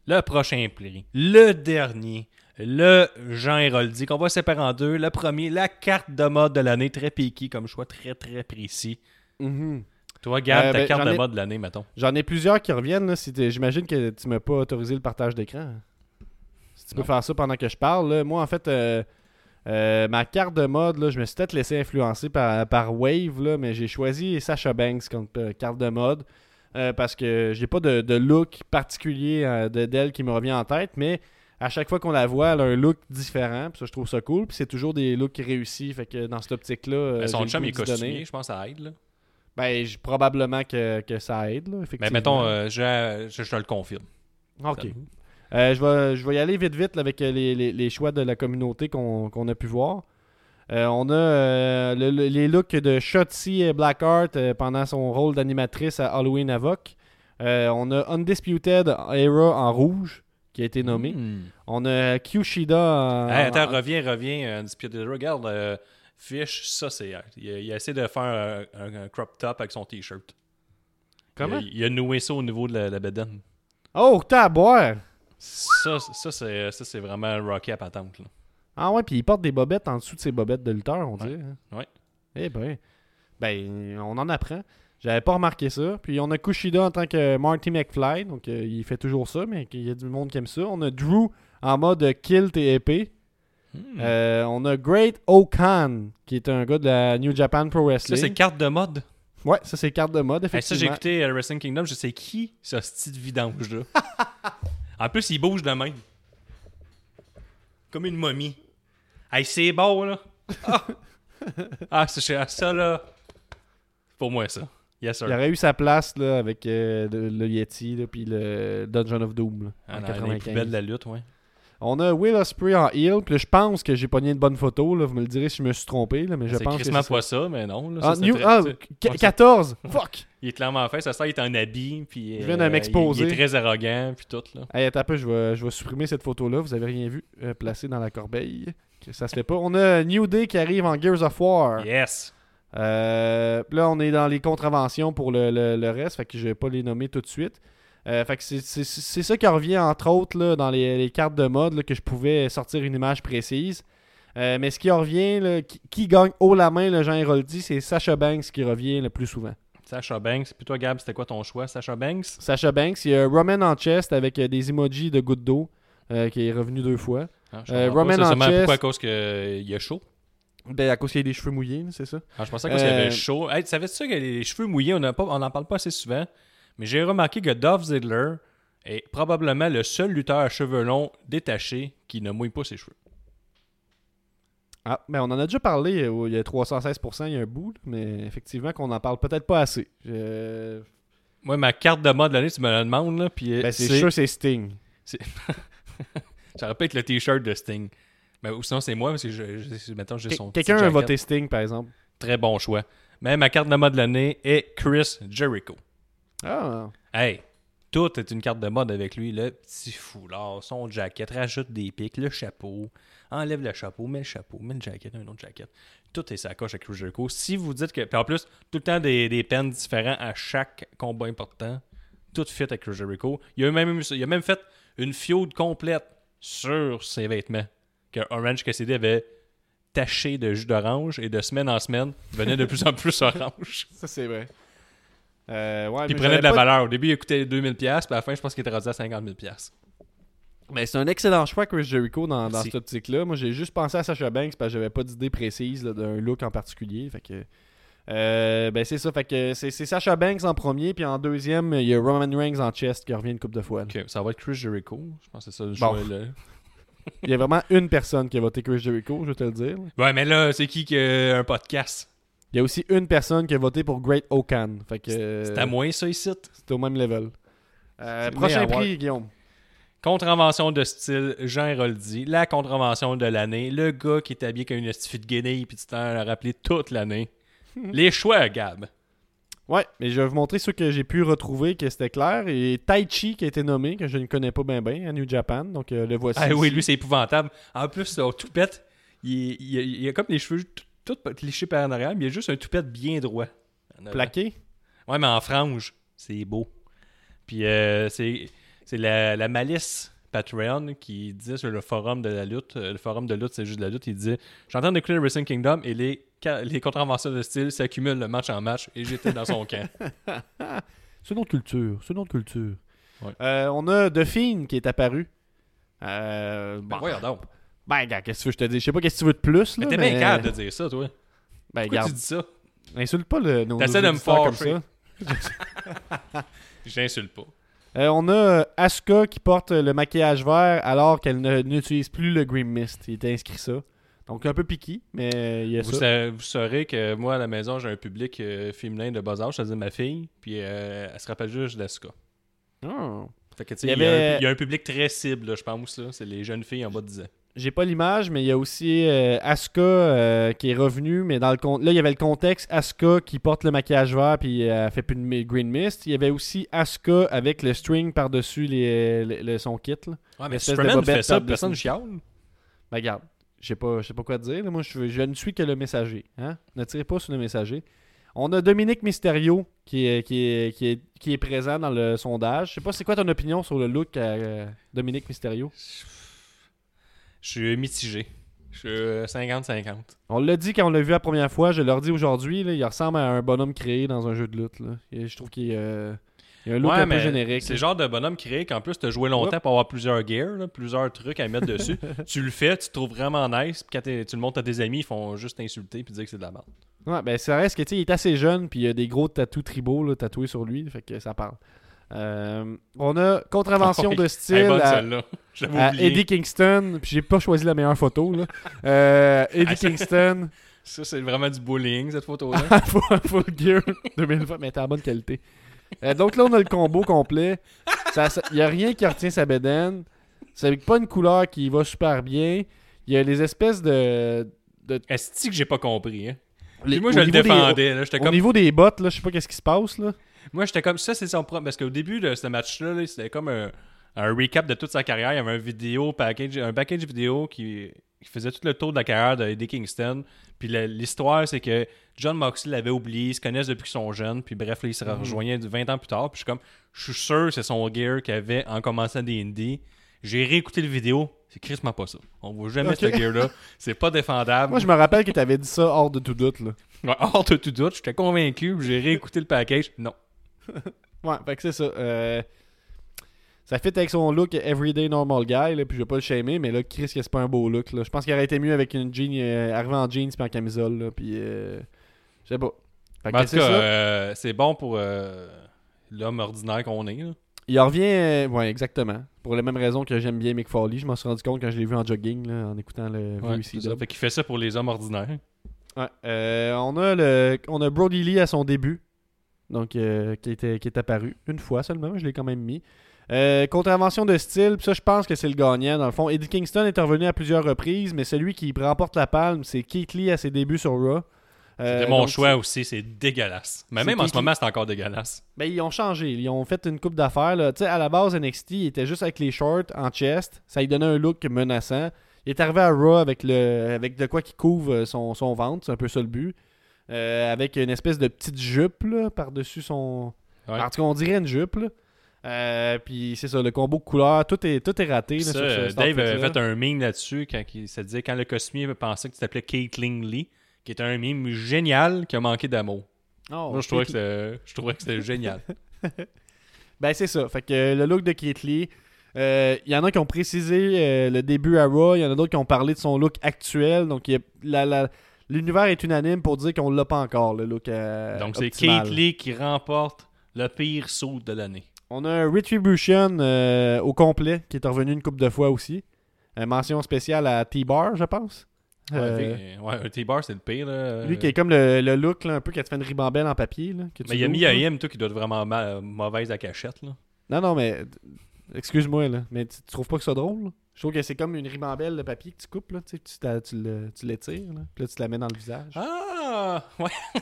Le prochain prix, le dernier, le Jean Héroldi, qu'on va séparer en deux. Le premier, la carte de mode de l'année, très piqué comme choix, très très précis. Mhm. Toi, Gab, Euh, ta ben, carte de ai- mode de l'année, mettons. J'en ai plusieurs qui reviennent. si J'imagine que tu m'as pas autorisé le partage d'écran. Si tu peux faire ça pendant que je parle. là. Moi, en fait, euh, euh, ma carte de mode, là, je me suis peut-être laissé influencer par, par Wave, là, mais j'ai choisi Sasha Banks comme carte de mode. parce que j'ai pas de, de look particulier de- d'elle qui me revient en tête, mais à chaque fois qu'on la voit, elle a un look différent. Puis ça, je trouve ça cool. Puis c'est toujours des looks réussis. Fait que dans cette optique-là. son chum est costumier, je pense ça aide. Là. Ben, probablement que, que ça aide. Là, Mais effectivement. mettons, euh, je, je, je te le confirme. Ok. Euh, je, vais, je vais y aller vite vite là, avec euh, les, les- les choix de la communauté qu'on a pu voir. Euh, on a le- le- les looks de Shotzi et Blackheart pendant son rôle d'animatrice à Halloween Havoc. Euh, on a Undisputed Era en rouge qui a été nommé. Hmm. On a Kyushida en, Hey, attends, en- reviens, reviens. Undisputed Era. Regarde, euh, Fish, ça c'est. Il, a- il a essayé de faire euh, un, un crop top avec son t-shirt. Comment? Il, a- il a noué ça au niveau de la, la bedaine. Oh, t'as à boire! Ça, ça c'est, ça, c'est vraiment Rocky à patente. Là. Ah ouais, puis il porte des bobettes en dessous de ses bobettes de lutteur, on dirait. hein. Ouais. Eh ben, ben, on en apprend. J'avais pas remarqué ça. Puis on a Kushida en tant que Marty McFly, donc euh, il fait toujours ça, mais il y a du monde qui aime ça. On a Drew en mode kilt et épée. Hmm. Euh, on a Great Okan, qui est un gars de la New Japan Pro ça, Wrestling. c'est carte de mode? Ouais, ça c'est carte de mode, Hey, ça, effectivement. j'ai écouté euh, Wrestling Kingdom. Je sais qui, ce style vidange là. en plus, il bouge de même. Comme une momie. Hey, c'est bon, là. Ah! Ah, c'est ça, là. Pour moi, ça. Yes, sir. Il aurait eu sa place là, avec euh, le, le Yeti là, puis le Dungeon of Doom là, Ah, en dans les 95. poubelles de la lutte, ouais. On a Will Ospreay en heel, puis je pense que j'ai pogné une bonne photo, là, vous me le direz si je me suis trompé, là, mais je pense que c'est pas ça. ça, mais non. Là, Ah, ça, New- très- ah, c'est- qu- Ouais, 14! Fuck! Il est clairement fait, ça, ça, il est en habit, puis... Je viens de euh, m'exposer. Il, il est très arrogant, puis tout, là. Hey, attends un peu, je vais, je vais supprimer cette photo-là, vous avez rien vu euh, placé dans la corbeille. Ça se fait pas. On a New Day qui arrive en Gears of War. Yes! Euh, puis là, on est dans les contraventions pour le, le- le reste, fait que je vais pas les nommer tout de suite. Euh, fait que c'est- c'est c'est ça qui revient, entre autres, là, dans les, les cartes de mode, là, que je pouvais sortir une image précise. Euh, mais ce qui revient, là, qui, qui gagne haut la main, le Jean Héroldi, c'est Sacha Banks qui revient le plus souvent. Sacha Banks. Puis toi, Gab, c'était quoi ton choix? Sacha Banks? Sacha Banks, il y a Roman en chest avec euh, des emojis de gouttes d'eau, euh, qui est revenu deux fois. Ah, Euh. Roman C'est en chest. pourquoi à cause qu'il y a chaud? Ben, à cause qu'il y a des cheveux mouillés, c'est ça? Ah, je pensais qu'à cause qu'il y avait chaud. Hey, savais-tu ça que les cheveux mouillés, on n'en parle pas assez souvent, mais j'ai remarqué que Dolph Ziggler est probablement le seul lutteur à cheveux longs détachés qui ne mouille pas ses cheveux. Ah, ben on en a déjà parlé, euh, il y a 316%, il y a un bout, mais effectivement qu'on en parle peut-être pas assez. Je- Moi, ma carte de mode de l'année, tu me la demandes, là, puis Ben, c'est sûr c'est Sting. Ça aurait pu être le t-shirt de Sting. Ben, ou sinon, c'est moi, parce que je, je, mettons, j'ai son Quelqu'un a voté Sting, par exemple. Très bon choix. Mais ma carte de mode de l'année est Chris Jericho. Ah, Hey, tout est une carte de mode avec lui. Le petit foulard, son jacket, rajoute des pics, le chapeau, enlève le chapeau, met le chapeau, met le jacket, un autre jacket. Tout est sa coche avec Chris Jericho. Si vous dites que. Puis en plus, tout le temps des, des pens différents à chaque combat important. Tout fit avec Chris Jericho. Il a même, il a même fait une fiode complète sur ses vêtements. Que Orange Cassidy avait taché de jus d'orange et de semaine en semaine devenait de plus en plus orange. ça c'est vrai. Euh, ouais, Puis il prenait de la valeur. Au début, il coûtait 2000$, puis à la fin, je pense qu'il était rendu à 50 000$. Mais c'est un excellent choix, Chris Jericho, dans, dans cette optique-là. Moi, j'ai juste pensé à Sacha Banks parce que j'avais pas d'idée précise d'un look en particulier. Fait que. euh, ben c'est ça, fait que c'est Sacha Banks en premier, puis en deuxième, il y a Roman Reigns en chest qui revient une coupe de fois. ça va être Chris Jericho. Je pense que c'est ça le Bon. choix. Là. Il y a vraiment une personne qui a voté Chris Jericho, je vais te le dire. Ouais, mais là, c'est qui qui a un podcast? Il y a aussi une personne qui a voté pour Great Okan. Fait que. C'est à moi, ça, ici. C'est au même level. Euh, prochain prix, Guillaume. Contravention de style, Jean Héroldi. La contravention de l'année. Le gars qui est habillé comme une estifie de guenille, puis tu t'en as rappelé toute l'année. Les choix, Gab. Ouais, mais je vais vous montrer ceux que j'ai pu retrouver, que c'était clair. Et Tai Chi qui a été nommé, que je ne connais pas bien bien, à New Japan. Donc euh, le voici. Ah oui, lui, c'est épouvantable. En plus, son toupette, il, il, a- il a comme les cheveux tout, tout lichés par en arrière, mais il a juste un toupette bien droit. Plaqué. Ouais, mais en frange, c'est beau. Puis euh, c'est c'est la, la malice Patreon qui disait sur le forum de la lutte, euh, le forum de lutte, c'est juste de la lutte, il disait J'entends d'écouter le Wrestling Kingdom et les, les contraventions de style s'accumulent de match en match et j'étais dans son camp. C'est notre culture. C'est notre culture. Ouais. Euh, on a Fiend qui est apparu. Euh, Ben bon. voyons donc. Ben, gars, qu'est-ce que tu veux que je te dis? Je sais pas qu'est-ce que tu veux de plus. Mais Là, t'es mais... bien capable de dire ça, toi. Ben, Pourquoi regarde, tu dis ça? Insulte pas le, nos, T'essaies de me fâcher. ça. J'insulte pas. Euh, on a euh, Asuka qui porte le maquillage vert alors qu'elle ne- n'utilise plus le Green Mist. Il était inscrit ça. Donc un peu piqué, mais euh, il y a Vous, ça. sa- vous saurez que moi, à la maison, j'ai un public euh, féminin de bas âge, c'est-à-dire ma fille, puis euh, elle se rappelle juste d'Asuka. Fait que, tu sais, Il y il, a avait- un- il y a un public très cible, là, je pense. C'est les jeunes filles en bas de 10 ans. J'ai pas l'image, mais il y a aussi euh, Asuka euh, qui est revenu, mais dans le con- là il y avait le contexte Asuka qui porte le maquillage vert puis euh, elle fait plus de Green Mist. Il y avait aussi Asuka avec le string par dessus les, le- le- son kit. Là. Ouais, mais Superman fait ça, personne chiale. Ben regarde, je sais pas, pas quoi te dire. Moi je, je ne suis que le messager. Hein? Ne tirez pas sur le messager. On a Dominique Mysterio qui est, qui est, qui est, qui est présent dans le sondage. Je sais pas c'est quoi ton opinion sur le look à Dominique Mysterio? Je suis mitigé. Je suis euh, 50-50. On l'a dit quand on l'a vu la première fois, je leur dis aujourd'hui, il ressemble à un bonhomme créé dans un jeu de lutte. Là. Et je trouve qu'il euh, il a un look Ouais, un peu générique. C'est le genre de bonhomme créé qu'en plus, tu as joué longtemps pour avoir plusieurs gears, là, plusieurs trucs à mettre dessus. tu le fais, tu te trouves vraiment nice, puis quand tu le montres à tes amis, ils font juste t'insulter puis dire que c'est de la merde. Ouais, ben ça reste que tu sais, il est assez jeune, puis il y a des gros tatous tribaux là, tatoués sur lui, fait que ça parle. Euh, on a contravention Oui. de Elle style bonne, à, à. Eddie Kingston, puis j'ai pas choisi la meilleure photo. Là. Euh, Eddie Ah, Kingston Ça, c'est vraiment du bullying, cette photo-là. full, full gear 2020, mais t'es en bonne qualité. Euh, donc là, on a le combo complet. Il n'y a rien qui retient sa bédaine. C'est pas une couleur qui va super bien. Il y a les espèces de. de Est-ce que j'ai pas compris, hein? les- moi, au je le niveau des- défendais, là. Au comme... niveau des bottes, là, je sais pas qu'est-ce qui se passe. là. Moi, j'étais comme ça, c'est son problème. Parce qu'au début de ce match-là, là, c'était comme un, un recap de toute sa carrière. Il y avait un vidéo, package, un package vidéo qui, qui faisait tout le tour de la carrière de Eddie Kingston. Puis l'histoire, c'est que John Moxley l'avait oublié, ils se connaissent depuis qu'ils sont jeunes. Puis bref, là, ils se rejoignaient 20 ans plus tard. Puis je suis comme, je suis sûr que c'est son gear qu'il avait en commençant des indies. J'ai réécouté le vidéo. C'est crissement pas ça. On voit jamais Ok. ce gear-là. C'est pas défendable. Moi, je me rappelle que t'avais dit ça hors de tout doute. Là. Ouais, hors de tout doute, j'étais convaincu. J'ai réécouté le package. Non. Ouais, fait que c'est ça. Euh, Ça fit avec son look everyday normal guy, là, puis je vais pas le shamer, mais là, Chris, c'est pas un beau look. Là. Je pense qu'il aurait été mieux avec une jean, euh, arrivé en jeans puis en camisole, là, puis euh, je sais pas. Fait que Mais en tout cas, euh, c'est bon pour l'homme ordinaire qu'on est. là. Il revient, euh, ouais, exactement. Pour les mêmes raisons que j'aime bien Mick Foley. Je m'en suis rendu compte quand je l'ai vu en jogging, là, en écoutant le Ouais, ça. Fait qu'il fait ça pour les hommes ordinaires. Ouais, euh, on, a le, on a Brody Lee à son début, donc euh, qui, était, qui est apparu une fois seulement, je l'ai quand même mis. Euh, contravention de style, ça je pense que c'est le gagnant dans le fond. Eddie Kingston est revenu à plusieurs reprises, mais celui qui remporte la palme, c'est Keith Lee à ses débuts sur Raw. Euh, C'était mon choix aussi, c'est dégueulasse. Mais même en ce moment, c'est encore dégueulasse. Ben, ils ont changé. Ils ont fait une coupe d'affaires. à la base, NXT, il était juste avec les shorts en chest. Ça lui donnait un look menaçant. Il est arrivé à Raw avec, le, avec de quoi qui couvre euh, son, son ventre. C'est un peu ça le but. Euh, avec une espèce de petite jupe par-dessus son. Ouais. En tout cas, on dirait une jupe. là. Euh, puis c'est ça, le combo de couleurs, tout est, tout est raté. là, Ça, sur ce- euh, Dave avait outfit-là. fait un meme là-dessus quand il se disait quand le costumier pensait que tu t'appelais Caitlyn Lee, qui était un meme génial qui a manqué d'amour. Oh, Moi, je trouvais, que je trouvais que c'était génial. Ben c'est ça. Fait que le look de Keith Lee, euh, il y en a qui ont précisé euh, le début à Raw, il y en a d'autres qui ont parlé de son look actuel. Donc il y a- la- la- l'univers est unanime pour dire qu'on l'a pas encore, le look euh, Donc, c'est optimal. Kate Lee qui remporte le pire saut de l'année. On a un Retribution euh, au complet qui est revenu une couple de fois aussi. Euh, mention spéciale à T-Bar, je pense. Euh, Ouais, T-Bar, c'est le pire. Là. lui qui est comme le, le look là, un peu qui a fait une ribambelle en papier. Là, que tu Mais il y a mis toi, qui doit être vraiment ma- mauvaise à cachette. Là. Non, non, mais excuse-moi, là, mais tu, tu trouves pas que c'est drôle? Je trouve que c'est comme une ribambelle de papier que tu coupes, là, tu, tu, tu l'étires, là, puis là, tu te la mets dans le visage. Ah, ouais.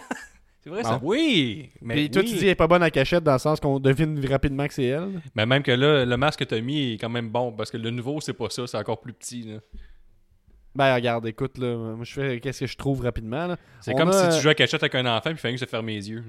c'est vrai, Bon. ça. Oui. Mais puis toi, oui. tu dis elle est pas bonne à cachette dans le sens qu'on devine rapidement que c'est elle. Mais même que là, le masque que t'as mis est quand même bon parce que le nouveau, c'est pas ça, c'est encore plus petit. là. Ben, regarde, écoute, là, moi, je fais qu'est-ce que je trouve rapidement, là? C'est On comme a- si tu jouais à cachette avec un enfant puis il fallait que se ferme les yeux.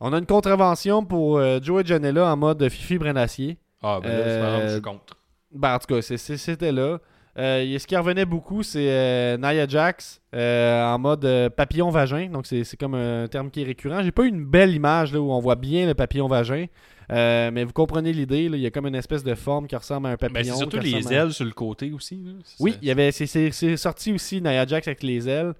On a une contravention pour euh, Joey Janela en mode Fifi Brenacier. Ah, ben là, c'est Euh, marrant, je suis contre. Ben, en tout cas, c'était là. Euh, ce qui revenait beaucoup, c'est euh, Nia Jax euh, en mode euh, papillon-vagin. Donc, c'est c'est comme un terme qui est récurrent. J'ai pas eu une belle image là, où on voit bien le papillon-vagin. Euh, mais vous comprenez l'idée. Il y a comme une espèce de forme qui ressemble à un papillon. Mais c'est surtout les à- ailes sur le côté aussi. là. Oui, il y avait, c'est- sorti aussi Nia Jax avec les ailes.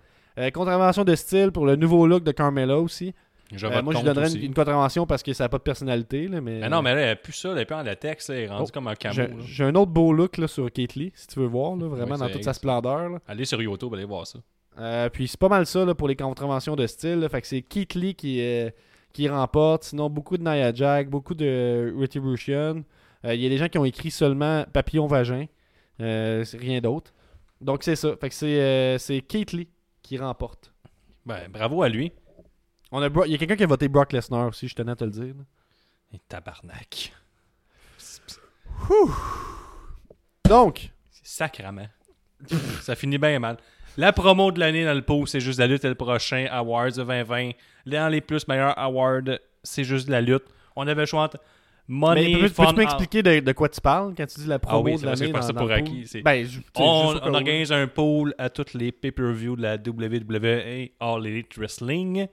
Contravention de style pour le nouveau look de Carmela aussi. Je Euh, moi, je donnerais une, une contravention parce que ça n'a pas de personnalité. Là, mais Mais non, mais là, elle a plus ça, elle est plus en latex, elle est rendue Oh, comme un camo. J'ai un autre beau look là, sur Kate Lee, si tu veux voir, là, vraiment dans toute sa splendeur. là. Allez sur YouTube, allez voir ça. Euh, puis c'est pas mal ça là, pour les contraventions de style. Fait que c'est Keith Lee qui, euh, qui remporte. Sinon, beaucoup de Nia Jack, beaucoup de Retribution. Euh, Il y a des gens qui ont écrit seulement papillon vagin. Euh, rien d'autre. Donc c'est ça. Fait que c'est euh, c'est Keith Lee qui remporte. Ben, bravo à lui. On a Bro- Il y a quelqu'un qui a voté Brock Lesnar aussi, je tenais à te le dire. là. Et tabarnak. Donc, Sacrement. ça finit bien mal. La promo de l'année dans le pot, c'est juste la lutte et le prochain Awards de 2020. Dans les plus meilleurs awards, c'est juste la lutte. On avait le choix entre Money, mais peux- Fun, peux-tu m'expliquer de, de quoi tu parles quand tu dis la promo Ah oui, de c'est parce que l'année je dans, ça dans pour le acquis, c'est- Ben, je- tu sais, On, juste au cas on où. organise un pool à tous les pay-per-views de la WWE All Elite Wrestling.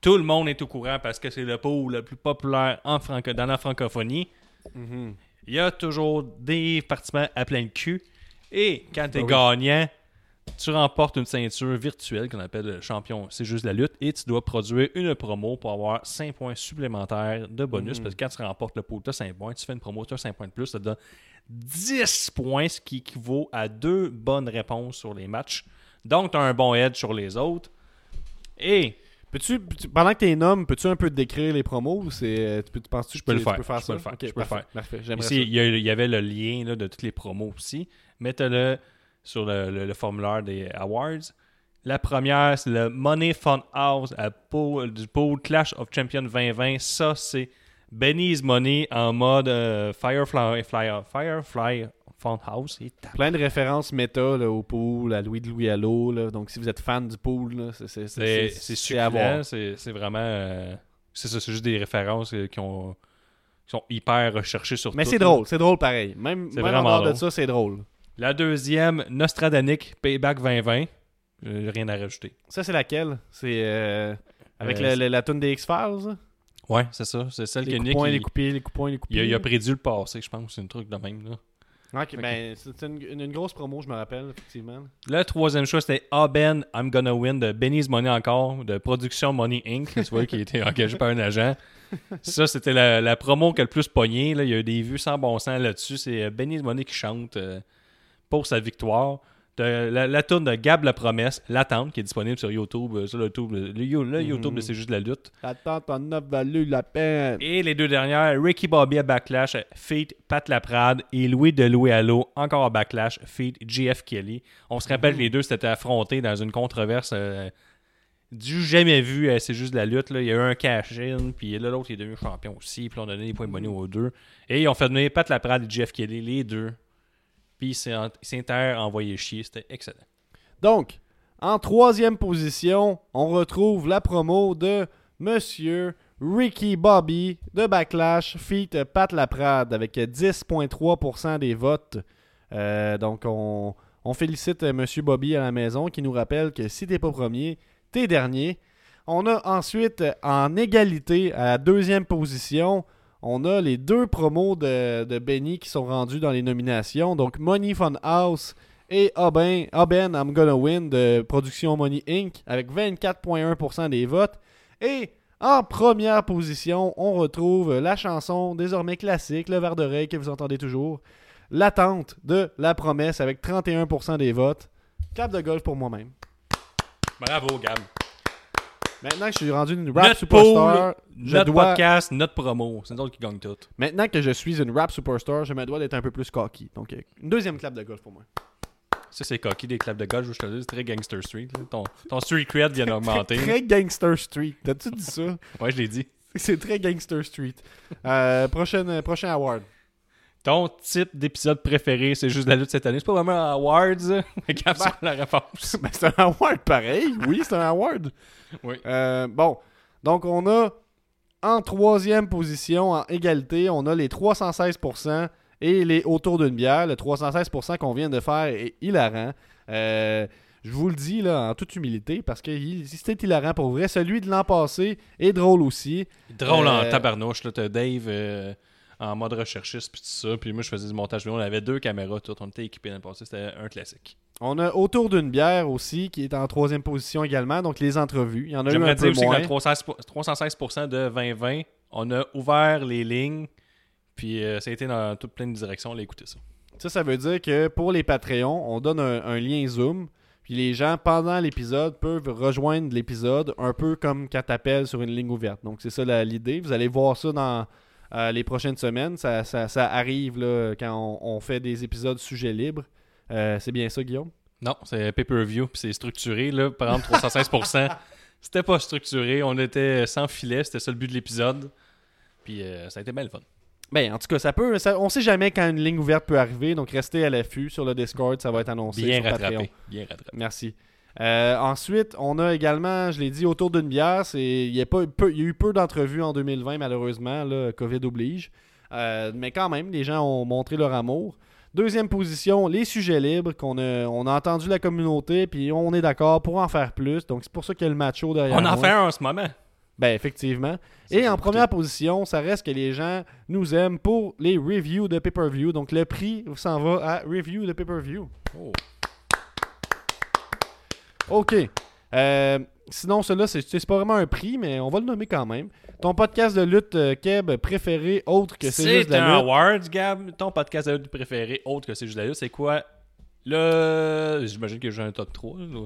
Tout le monde est au courant parce que c'est le pool le plus populaire en franco- dans la francophonie. Mhm. Il y a toujours des participants à plein de cul. Et quand tu es oui. gagnant, tu remportes une ceinture virtuelle qu'on appelle le champion. C'est juste la lutte. Et tu dois produire une promo pour avoir 5 points supplémentaires de bonus. Mhm. Parce que quand tu remportes le pool, tu as 5 points. Tu fais une promo, tu as 5 points de plus. Ça te donne 10 points, ce qui équivaut à deux bonnes réponses sur les matchs. Donc, tu as un bon edge sur les autres. Et Peux-tu, pendant que t'es nomme, peux-tu un peu décrire les promos ou c'est, euh, tu, peux, tu penses-tu Je que peux tu- le faire, tu peux faire je ça? peux le faire, je peux le parfait, faire. Parfait, j'aimerais ici, il y, a- il y avait le lien là, de tous les promos aussi. Mettez-le sur le, le- le formulaire des awards. La première, c'est le Money Fun House à du Pool Clash of Champions 2020. Ça, c'est Benny's Money en mode euh, Firefly, Fly- Firefly Fun House. Et. Plein de références méta là, au pool, à Louis de Louis Allo. Là, donc si vous êtes fan du pool, c'est, c'est, vraiment... euh, c'est ça, c'est juste des références euh, qui, ont, qui sont hyper recherchées sur Mais c'est drôle, c'est drôle pareil. Même, même en vraiment dehors de ça, c'est drôle. La deuxième, Nostradanic Payback 2020. J'ai rien à rajouter. Ça, c'est laquelle? C'est euh, avec Euh, le- le- la tune des X-Files? Ouais, c'est ça. C'est celle Les que coups Nick, points, il, les coupés, les coups les il coupés. a, il a prédit le passé, je pense. C'est un truc de même. Là. Ok, ben, c'est une, grosse promo, je me rappelle, effectivement. Le troisième choix, c'était Ah Ben, I'm Gonna Win de Benny's Money encore, de Production Money Inc. Tu vois, qui a été engagé par un agent. Ça, c'était la, la promo qui a le plus pogné. Là. Il y a eu des vues sans bon sens là-dessus. C'est euh, Benny's Money qui chante euh, pour sa victoire. La, la tourne de Gab La Promesse, L'attente, qui est disponible sur YouTube, euh, sur le YouTube, le, le You- le YouTube de C'est juste de la lutte. L'attente en a valu la peine. Et les deux dernières, Ricky Bobby à Backlash, Feat Pat Laprade et Louis de Louis Allo, encore à Backlash, Feat GF Kelly. On se rappelle que les deux s'étaient affrontés dans une controverse euh, du jamais vu, euh, c'est juste de la lutte. Là. Il y a eu un cash-in, puis là, l'autre est devenu champion aussi, puis on a donné des points bonus aux deux. Et ils ont fait donner Pat Laprade et GF Kelly, les deux. Puis s'inter envoyé chier, c'était excellent. Donc, en troisième position, on retrouve la promo de Monsieur Ricky Bobby de Backlash, feat Pat Laprade, avec 10,3% des votes. Euh, donc, on, félicite Monsieur Bobby à la maison qui nous rappelle que si t'es pas premier, t'es dernier. On a ensuite, en égalité, à la deuxième position, on a les deux promos de, Benny qui sont rendus dans les nominations. Donc, Money Fun House et Aben I'm Gonna Win de Production Money Inc. avec 24,1% des votes. Et en première position, on retrouve la chanson désormais classique, le verre d'oreille que vous entendez toujours, L'attente de La Promesse avec 31% des votes. Clap de golf pour moi-même. Bravo, Gab. Maintenant que je suis rendu une rap Notre superstar, pool, je notre dois, podcast, notre promo. C'est nous autres qui gagnent tout. maintenant que je suis une rap superstar, je me dois d'être un peu plus cocky. Donc, euh, une deuxième clap de golf pour moi. Ça, c'est cocky des claps de golf, je te le dis, c'est très gangster street. Ton, ton street cred vient d'augmenter. Très gangster street. T'as-tu dit ça? Ouais, je l'ai dit. C'est très gangster street. Euh, prochaine, prochain award. Ton type d'épisode préféré, c'est juste la lutte cette année. C'est pas vraiment un awards, mais quand Ben. la réponse. Ben, c'est un award pareil. Oui, c'est un award. Oui. Euh, bon, donc on a en troisième position, en égalité, on a les 316% et les autour d'une bière. Le 316% qu'on vient de faire est hilarant. Euh, je vous le dis là en toute humilité parce que c'était hilarant pour vrai. Celui de l'an passé est drôle aussi. Drôle en Euh, tabarnouche, là. Dave en mode recherchiste, puis tout ça. Puis moi, je faisais du montage vidéo. On avait deux caméras, tout. On était équipés dans le passé. C'était un classique. On a autour d'une bière aussi qui est en troisième position également. Donc les entrevues. Il y en a eu un peu aussi que moins. dans le 316 316% de 2020, on a ouvert les lignes. Puis euh, ça a été dans toutes plein de directions. On a écouté ça. Ça, ça veut dire que pour les Patreons, on donne un, un lien Zoom. Puis les gens, pendant l'épisode, peuvent rejoindre l'épisode un peu comme quand t'appelles sur une ligne ouverte. Donc c'est ça l'idée. Vous allez voir ça dans euh, les prochaines semaines. Ça, ça- ça arrive là, quand on, on fait des épisodes sujets libres. Euh, c'est bien ça, Guillaume? Non, c'est pay-per-view, puis c'est structuré. Là, par exemple, 316%, c'était pas structuré. On était sans filet, c'était ça le but de l'épisode. Puis euh, ça a été bien le fun. Ben, en tout cas, ça peut. ça- on sait jamais quand une ligne ouverte peut arriver. Donc restez à l'affût sur le Discord. Ça va être annoncé. Bien sur Patreon. rattrapé. Bien rattrapé. Merci. Euh, ensuite, on a également, je l'ai dit, autour d'une bière. Il y, a pas- peu- il y a eu peu d'entrevues en 2020, malheureusement. Là, COVID oblige. Euh, mais quand même, les gens ont montré leur amour. Deuxième position, les sujets libres, qu'on a, on a entendu la communauté, puis on est d'accord pour en faire plus. Donc c'est pour ça qu'il y a le macho derrière On en moi. fait un en ce moment. Ben, effectivement. Ça, Et en première position, ça reste que les gens nous aiment pour les reviews de pay-per-view. Donc le prix s'en va à review de pay-per-view. Oh. OK. Euh, sinon, cela, c'est c'est pas vraiment un prix, mais on va le nommer quand même. Ton podcast de lutte euh, Keb préféré, autre que c'est juste de C'est la un lutte? awards, Gab. Ton podcast de lutte préféré, autre que c'est juste la lutte, c'est quoi? Le. J'imagine que j'ai un top 3. là.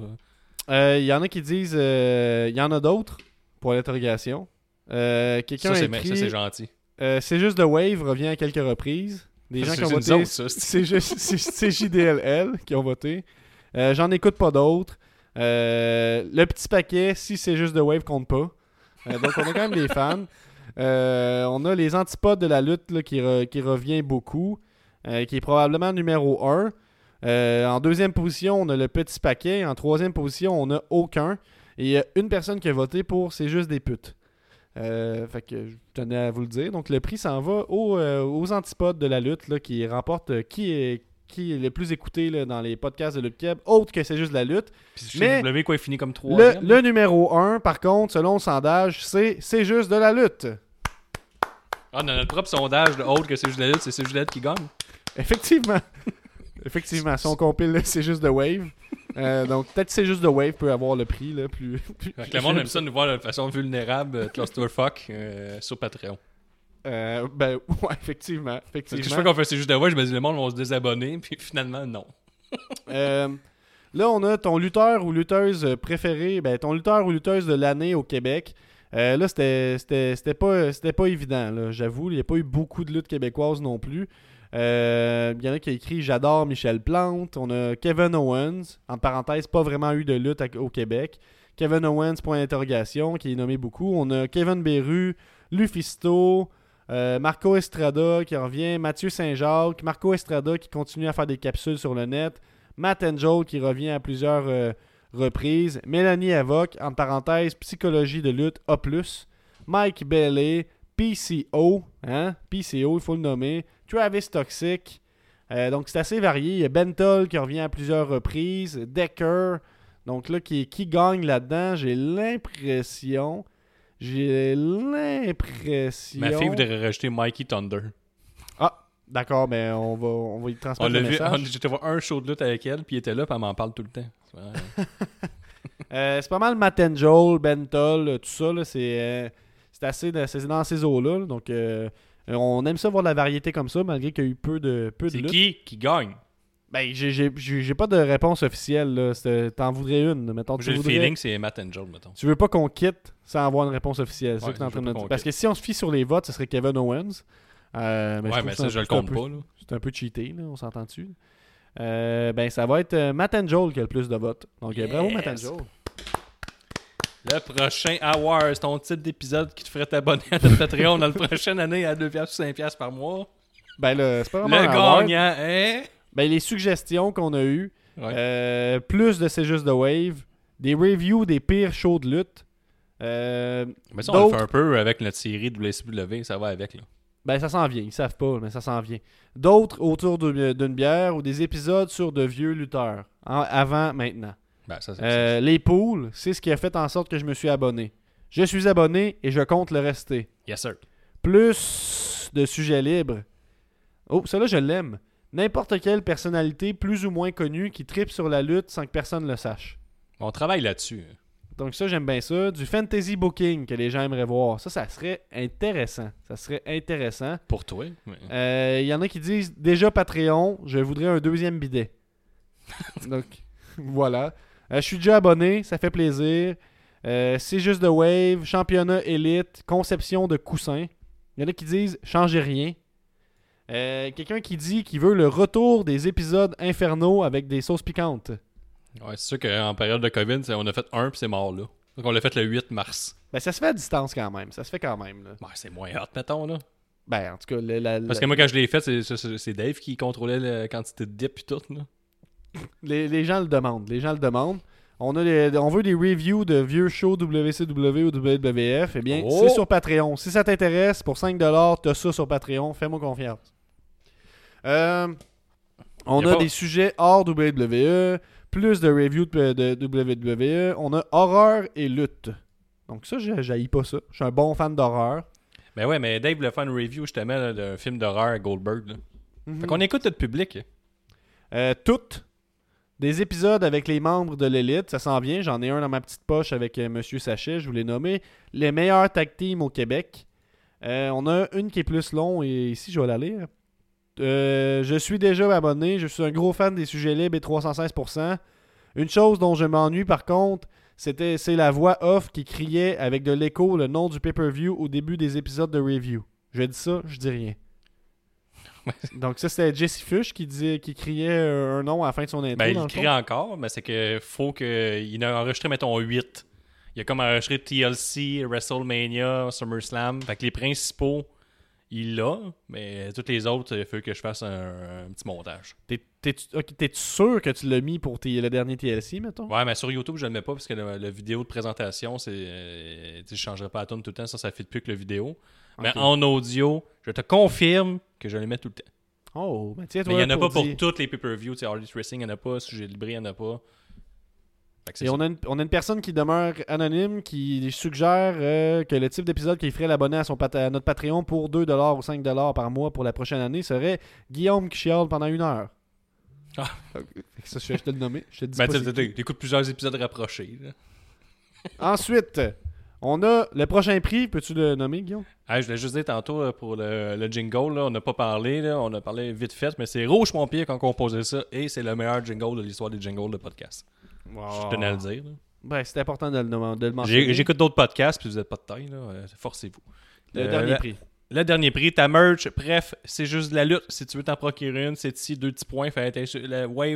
Euh, Il y en a qui disent. Il y en a d'autres pour l'interrogation. Quelqu'un Ça, c'est écrit. ça, c'est gentil. c'est juste de Wave revient à quelques reprises. Des Ça, gens c'est qui ont voté. c'est- C'est juste c'est- c'est JDLL qui ont voté. J'en écoute pas d'autres. Euh, le petit paquet, si c'est juste de Wave, compte pas. Euh, donc on a quand même des fans. Euh, on a les antipodes de la lutte là, qui, qui revient beaucoup, qui est probablement numéro 1. en deuxième position, on a le petit paquet. En troisième position, on a aucun. Et il y a une personne qui a voté pour C'est juste des putes. Fait que je tenais à vous le dire. Donc le prix s'en va aux, aux antipodes de la lutte là, qui remporte qui est qui est le plus écouté là, dans les podcasts de Lutte Keb, autre que c'est juste la lutte. Puis Mais- chez W, quoi, il finit comme Le, troisième. le numéro 1, par contre, selon le sondage, c'est c'est juste de la lutte. Ah, dans notre propre sondage, le autre que c'est juste la lutte, c'est c'est juste la lutte qui gagne. Effectivement. Effectivement, si on compile le c'est juste de Wave. euh, donc peut-être c'est juste de Wave peut avoir le prix là, plus. plus- le monde aime ça nous voir de façon vulnérable, euh, clusterfuck, euh, sur Patreon. Euh, ben ouais, effectivement. Parce que effectivement. je fais qu'on fait c'est juste de ouais, je me dis le monde va se désabonner, puis finalement, non. Euh, là, on a ton lutteur ou lutteuse préféré, ben, ton lutteur ou lutteuse de l'année au Québec. Euh, là, c'était- pas, c'était pas évident, j'avoue. Il n'y a pas eu beaucoup de luttes québécoises non plus. Il y en a qui a écrit J'adore Michel Plante. On a Kevin Owens, en parenthèse, pas vraiment eu de lutte à- au Québec. Kevin Owens, point d'interrogation, qui est nommé beaucoup. On a Kevin Beru, Lufisto, euh, Marco Estrada qui revient, Mathieu Saint-Jacques, Marco Estrada qui continue à faire des capsules sur le net, Matt Angel qui revient à plusieurs euh, reprises, Mélanie Avoc, en parenthèse, psychologie de lutte A+, Mike Bailey, PCO, hein, PCO, il faut le nommer, Travis Toxic, euh, donc c'est assez varié, il y a Bentol qui revient à plusieurs reprises, Decker, donc là, qui, qui gagne là-dedans, j'ai l'impression, j'ai l'impression... Ma fille voudrait rajouter Mikey Thunder. Ah, d'accord, mais on va, on va y transmettre l'a le vu, message. on- j'étais voir un show de lutte avec elle, puis il était là, puis elle m'en parle tout le temps. Ouais. Euh, c'est pas mal Matt Joel, Bentol, euh, tout ça. là, c'est, euh, c'est assez c'est dans ces eaux-là. là, donc, euh, on aime ça voir de la variété comme ça, malgré qu'il y a eu peu de, peu de C'est qui qui gagne? Ben, j'ai, pas de réponse officielle. T'en voudrais une. Mettons, J'ai le voudrais- feeling c'est Matt Angel, mettons. tu veux pas qu'on quitte sans avoir une réponse officielle. C'est ça Ouais, que en train de Parce que si on se fie sur les votes, ce serait Kevin Owens. Euh, ouais, mais ça, je le compte peu- pas. C'est un peu cheaté, là, on s'entend-tu? Euh, ben, ça va être euh, Matt and Joel qui a le plus de votes. Donc, euh, bravo, Matt and. Joel. Le prochain Hour, c'est ton type d'épisode qui te ferait t'abonner à notre Patreon dans la prochaine année à 2$ ou 5$ par mois. Ben, là, c'est pas Le vraiment award. gagnant est. Ben, les suggestions qu'on a eues, Ouais. euh, plus de C'est juste de Wave, des reviews des pires shows de lutte. Euh, Mais ça, on le d'autres- fait un peu avec notre série WCW, ça va avec, là. Ben, ça s'en vient. Ils savent pas, mais ça s'en vient. D'autres autour d'une bière ou des épisodes sur de vieux lutteurs. En- avant, maintenant. Ben, ça, Euh, les poules, c'est ce qui a fait en sorte que je me suis abonné. Je suis abonné et je compte le rester. Yes, sir. Plus de sujets libres. Oh, celle-là, je l'aime. N'importe quelle personnalité plus ou moins connue qui tripe sur la lutte sans que personne le sache. On travaille là-dessus. Donc ça, j'aime bien ça. Du fantasy booking que les gens aimeraient voir. Ça, ça serait intéressant. Ça serait intéressant. Pour toi. Euh, Il y en a qui disent déjà Patreon, je voudrais un deuxième bidet. Donc, voilà. Euh, je suis déjà abonné, ça fait plaisir. Euh, c'est juste de Wave, championnat élite, conception de coussin. Il y en a qui disent changez rien. Euh, Quelqu'un qui dit qu'il veut le retour des épisodes infernaux avec des sauces piquantes. Ouais, c'est sûr qu'en période de COVID, on a fait un puis c'est mort là. Donc on l'a fait le 8 mars. Ben, ça se fait à distance quand même. Ça se fait quand même. là. Ouais, c'est moins hot, mettons là. Ben, en tout cas, le- la- Parce que moi, quand je l'ai fait, c'est Dave qui contrôlait la quantité de dip et tout. Là. Les, les gens le demandent. Les gens le demandent. On, a des- on veut des reviews de vieux shows WCW ou WWF. Eh bien, Oh! c'est sur Patreon. Si ça t'intéresse, pour 5$, t'as ça sur Patreon. Fais-moi confiance. Euh, on a des sujets hors WWE, plus de reviews de, de WWE. On a horreur et lutte. Donc ça, je j'haïs pas ça. Je suis un bon fan d'horreur. Ben ouais, mais Dave faire une review justement d'un film d'horreur à Goldberg. Là. Mhm. Fait qu'on écoute notre public. Euh, toutes des épisodes avec les membres de l'élite, ça s'en vient. J'en ai un dans ma petite poche avec euh, Monsieur Sachet, je vous l'ai nommé. Les meilleurs tag teams au Québec. Euh, on a une qui est plus long et ici je vais la lire. Euh, je suis déjà abonné, je suis un gros fan des sujets libres et 316%. Une chose dont je m'ennuie par contre, c'était c'est la voix off qui criait avec de l'écho le nom du pay-per-view au début des épisodes de review. Je dis ça, je dis rien. Donc ça c'était Jesse Fush qui criait euh, un nom à la fin de son intro. Ben, il crie encore, mais c'est que faut que. Il a enregistré, mettons, 8. Il a comme enregistré TLC, WrestleMania, SummerSlam. Fait que les principaux, il l'a, mais toutes les autres, il faut que je fasse un, un petit montage. T'es- T'es-tu sûr que tu l'as mis pour tes- le dernier TLC, mettons? Ouais, mais sur YouTube, je le mets pas parce que la vidéo de présentation, c'est. euh, je changerai pas la tune tout le temps, ça, ça fait plus que la vidéo. Mais en audio, je te confirme que je le mets tout le temps. Oh, ben tiens, Mais toi, il n'y en a pas pour dire- toutes les pay-per-views. Tu sais, All Elite Wrestling, il n'y en a pas. Sujet libre, il n'y en a pas. Et on a, une, on a une personne qui demeure anonyme qui suggère euh, que le type d'épisode qu'il ferait l'abonné à, son à notre Patreon pour 2$ ou 5$ par mois pour la prochaine année serait Guillaume qui chiale pendant une heure. Ah. Ça, je, je te le nommé. Je te dis Ben, plusieurs épisodes rapprochés. là. Ensuite, on a le prochain prix. Peux-tu le nommer, Guillaume? Ah, je voulais juste dire tantôt euh, pour le, le jingle, là, on n'a pas parlé, là, on a parlé vite fait, mais c'est Rouge Pompier qui a composé ça et c'est le meilleur jingle de l'histoire des jingles de podcast. Je tenais à le dire. là. Ben, c'est important de le, de le mentionner. J'écoute d'autres podcasts, puis vous n'êtes pas de taille, euh, forcez-vous. Le Euh, dernier la- prix. Le dernier prix, ta merch, bref, c'est juste de la lutte. Si tu veux t'en procurer une, c'est ici, deux petits points. Fait sur le. Il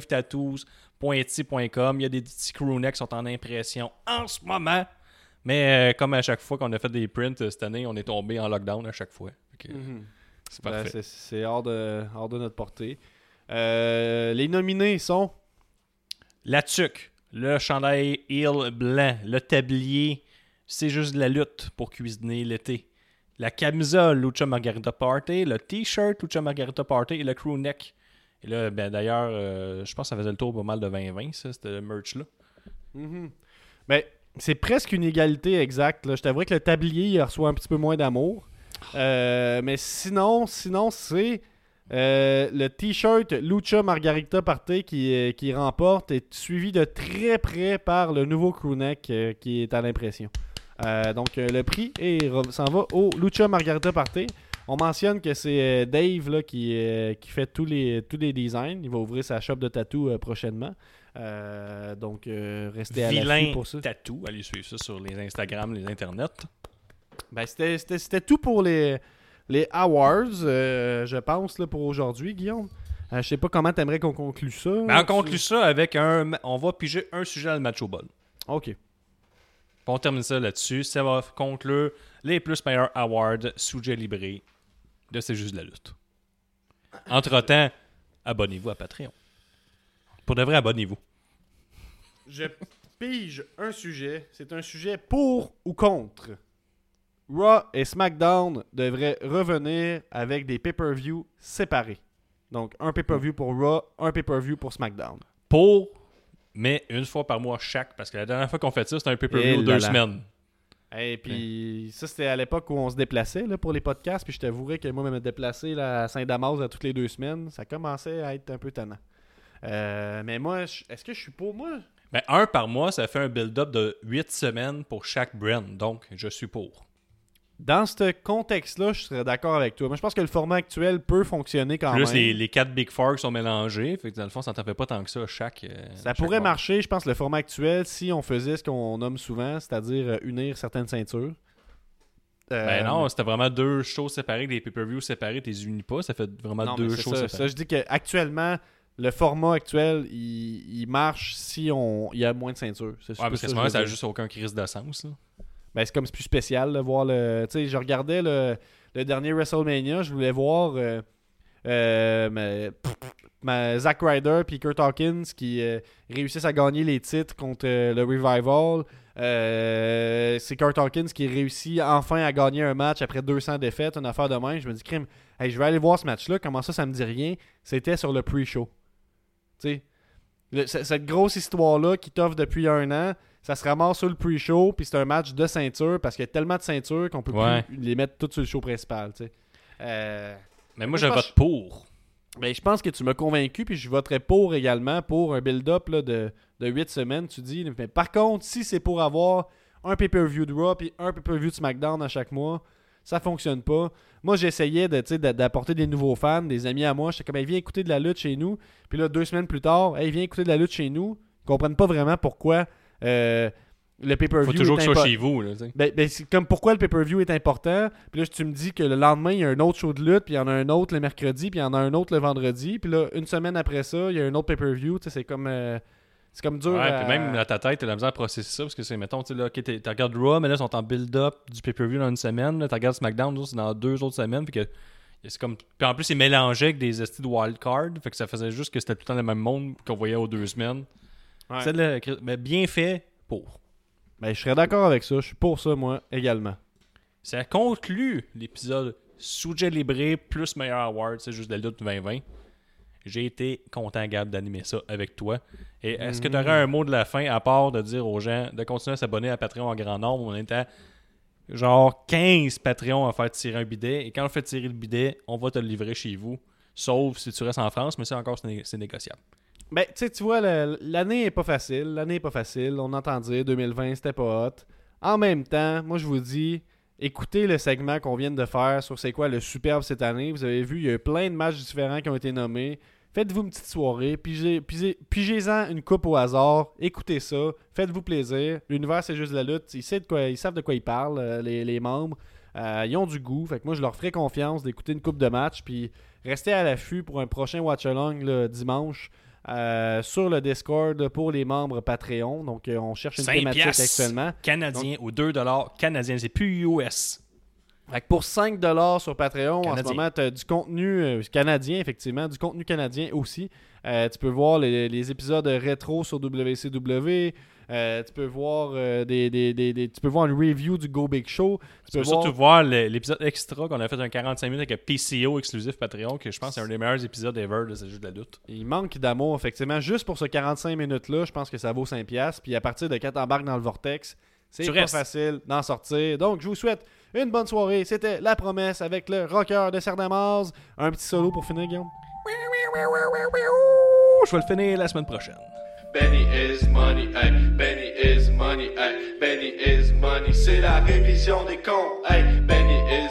y a des petits crewnecks qui sont en impression en ce moment. Mais euh, comme à chaque fois qu'on a fait des prints euh, cette année, on est tombé en lockdown à chaque fois. Fait que, C'est Ben, parfait. c'est- c'est hors de, hors de notre portée. Euh, les nominés sont? La tuque, le chandail heel blanc, le tablier, c'est juste de la lutte pour cuisiner l'été. La camisole Lucha Margarita Party, le t-shirt Lucha Margarita Party et le crew neck. Et là, ben, d'ailleurs, euh, je pense que ça faisait le tour pas mal de 2020, ça, ce merch-là. Ben, c'est presque une égalité exacte. Je t'avouerais que le tablier il reçoit un petit peu moins d'amour. Euh, mais sinon, sinon c'est euh, le t-shirt Lucha Margarita Party qui, euh, qui remporte est suivi de très près par le nouveau crewneck qui est à l'impression. Donc le prix s'en va au Lucha Margarita Party. On mentionne que c'est Dave là, qui, fait tous les, designs. Il va ouvrir sa shop de tatou prochainement. Euh, donc euh, restez à l'affût pour ça. tatou, allez suivre ça sur les Instagram, les internets. Ben, c'était- c'était c'était tout pour les, les awards, euh, je pense, là, pour aujourd'hui, Guillaume. Euh, je sais pas comment t'aimerais qu'on conclue ça. Ben, on conclut ça avec un. On va piger un sujet dans le match au bol. Ok. On termine ça là-dessus. Ça va conclure les plus meilleurs awards sujet libré de C'est juste de la lutte. Entre-temps, abonnez-vous à Patreon. Pour de vrai, abonnez-vous. Je pige un sujet. C'est un sujet pour ou contre? Raw et SmackDown devraient revenir avec des pay-per-view séparés. Donc, un pay-per-view pour Raw, un pay-per-view pour SmackDown. Pour, mais une fois par mois chaque. Parce que la dernière fois qu'on fait ça, c'était un pay-per-view deux là. semaines. Et puis, ça, c'était à l'époque où on se déplaçait là, pour les podcasts. Puis je t'avouerais que moi, me déplacer là, à Saint-Damas à toutes les deux semaines, ça commençait à être un peu tannant. Euh, mais moi, est-ce que je suis pour? Moi Ben, un par mois, ça fait un build-up de 8 semaines pour chaque brand. Donc, je suis pour. Dans ce contexte-là, je serais d'accord avec toi. Moi, je pense que le format actuel peut fonctionner quand Plus même. les, les 4 Big Four qui sont mélangés. Fait que dans le fond, ça t'en fait pas tant que ça chaque. euh, Ça chaque pourrait mois. marcher, je pense, le format actuel, si on faisait ce qu'on nomme souvent, c'est-à-dire euh, unir certaines ceintures. Euh, Ben non, c'était vraiment deux shows séparés, des pay-per-views séparés, t'es unis pas, ça fait vraiment non, deux shows ça, séparés. ça, je dis qu'actuellement, le format actuel, il, il marche si on il y a moins de ceintures. C'est ouais, parce que ça veux a dire. juste aucun crise de sens. là. Ben, c'est comme c'est plus spécial de voir le. Tu sais, je regardais le, le dernier WrestleMania, je voulais voir euh, euh, mais- mais Zack Ryder puis Kurt Hawkins qui euh, réussissent à gagner les titres contre euh, le Revival. C'est Kurt Hawkins qui réussit enfin à gagner un match après 200 défaites, une affaire de même. Je me dis, crime, hey, je vais aller voir ce match-là. Comment ça, ça me dit rien? C'était sur le pre-show. Tu sais, cette grosse histoire-là qui t'offre depuis un an, ça se ramasse sur le pre-show, puis c'est un match de ceinture parce qu'il y a tellement de ceintures qu'on peut Ouais. plus les mettre toutes sur le show principal. tu sais. Euh, Mais moi, je vote pour. ben, je pense que tu m'as convaincu, puis je voterai pour également pour un build-up de, de 8 semaines, tu dis. Mais par contre, si c'est pour avoir un pay-per-view de Raw puis un pay-per-view de SmackDown à chaque mois, ça fonctionne pas. Moi, j'essayais de, d'apporter des nouveaux fans, des amis à moi. J'étais comme, hey, viens écouter de la lutte chez nous. Puis là, deux semaines plus tard, hey, viens écouter de la lutte chez nous. comprennent pas vraiment pourquoi euh, le pay-per-view Faut toujours est que ce soit chez vous. Là. Ben, ben, c'est comme pourquoi le pay-per-view est important? Puis là, tu me dis que le lendemain, il y a un autre show de lutte, puis il y en a un autre le mercredi, puis il y en a un autre le vendredi. Puis là, une semaine après ça, il y a un autre pay-per-view. C'est comme. euh, c'est comme dur. Ouais, à- puis même dans ta tête, t'as la misère à processer ça parce que c'est, mettons, tu sais, là, ok, t'es- tu regardes Raw, mais là, ils sont en build-up du pay-per-view dans une semaine. Là, tu regardes SmackDown, là, c'est dans deux autres semaines. Puis que c'est comme... puis en plus, c'est mélangé avec des estis de wildcard. Fait que ça faisait juste que c'était tout le temps le même monde qu'on voyait aux deux semaines. Ouais. C'est le- mais bien fait pour. Ben, je serais d'accord avec ça. Je suis pour ça, moi, également. Ça conclut l'épisode Sujet Libré plus meilleur award, c'est juste de la lutte 2020. J'ai été content, Gab, d'animer ça avec toi. Et est-ce que tu aurais un mot de la fin à part de dire aux gens de continuer à s'abonner à Patreon en grand nombre? On est à genre 15 Patreons à faire tirer un bidet? Et quand on fait tirer le bidet, on va te le livrer chez vous. Sauf si tu restes en France, mais ça encore, c'est né- c'est négociable. Ben, tu sais, tu vois, l'année est pas facile. L'année est pas facile. On entend dire 2020, c'était pas hot. En même temps, moi, je vous dis, écoutez le segment qu'on vient de faire sur c'est quoi le superbe cette année. Vous avez vu, il y a eu plein de matchs différents qui ont été nommés. Faites-vous une petite soirée, pigez- pigez- pigez-en une coupe au hasard, écoutez ça, faites-vous plaisir. L'univers, c'est juste de la lutte. Ils, savent de quoi, ils savent de quoi ils parlent, euh, les, les membres. Euh, ils ont du goût. Fait que moi, je leur ferai confiance d'écouter une coupe de match. Puis restez à l'affût pour un prochain watch-along le dimanche euh, sur le Discord pour les membres Patreon. Donc, euh, on cherche une 5 thématique actuellement. canadiens ou 2 dollars canadiens. C'est plus US. Fait que pour 5$ sur Patreon, en ce moment, tu as du contenu euh, canadien, effectivement, du contenu canadien aussi. Euh, tu peux voir les, les épisodes rétro sur WCW. Euh, tu peux voir des, des- des- des- tu peux voir une review du Go Big Show. Tu Tu peux peux voir surtout voir l'épisode extra qu'on a fait un 45 minutes avec PCO exclusif Patreon, que je pense que c'est un des meilleurs épisodes ever de ce jeu de la lutte. Il manque d'amour, effectivement. Juste pour ce 45 minutes-là, je pense que ça vaut 5$. Puis à partir de quand t'embarques dans le vortex, c'est pas restes. facile d'en sortir. Donc, je vous souhaite une bonne soirée. C'était La Promesse avec le rocker de Sardamaz. Un petit solo pour finir, Guillaume. Je vais le finir la semaine prochaine. Benny is money, ay, Benny is money, ay, Benny is money, c'est la révision des comptes, ay, Benny is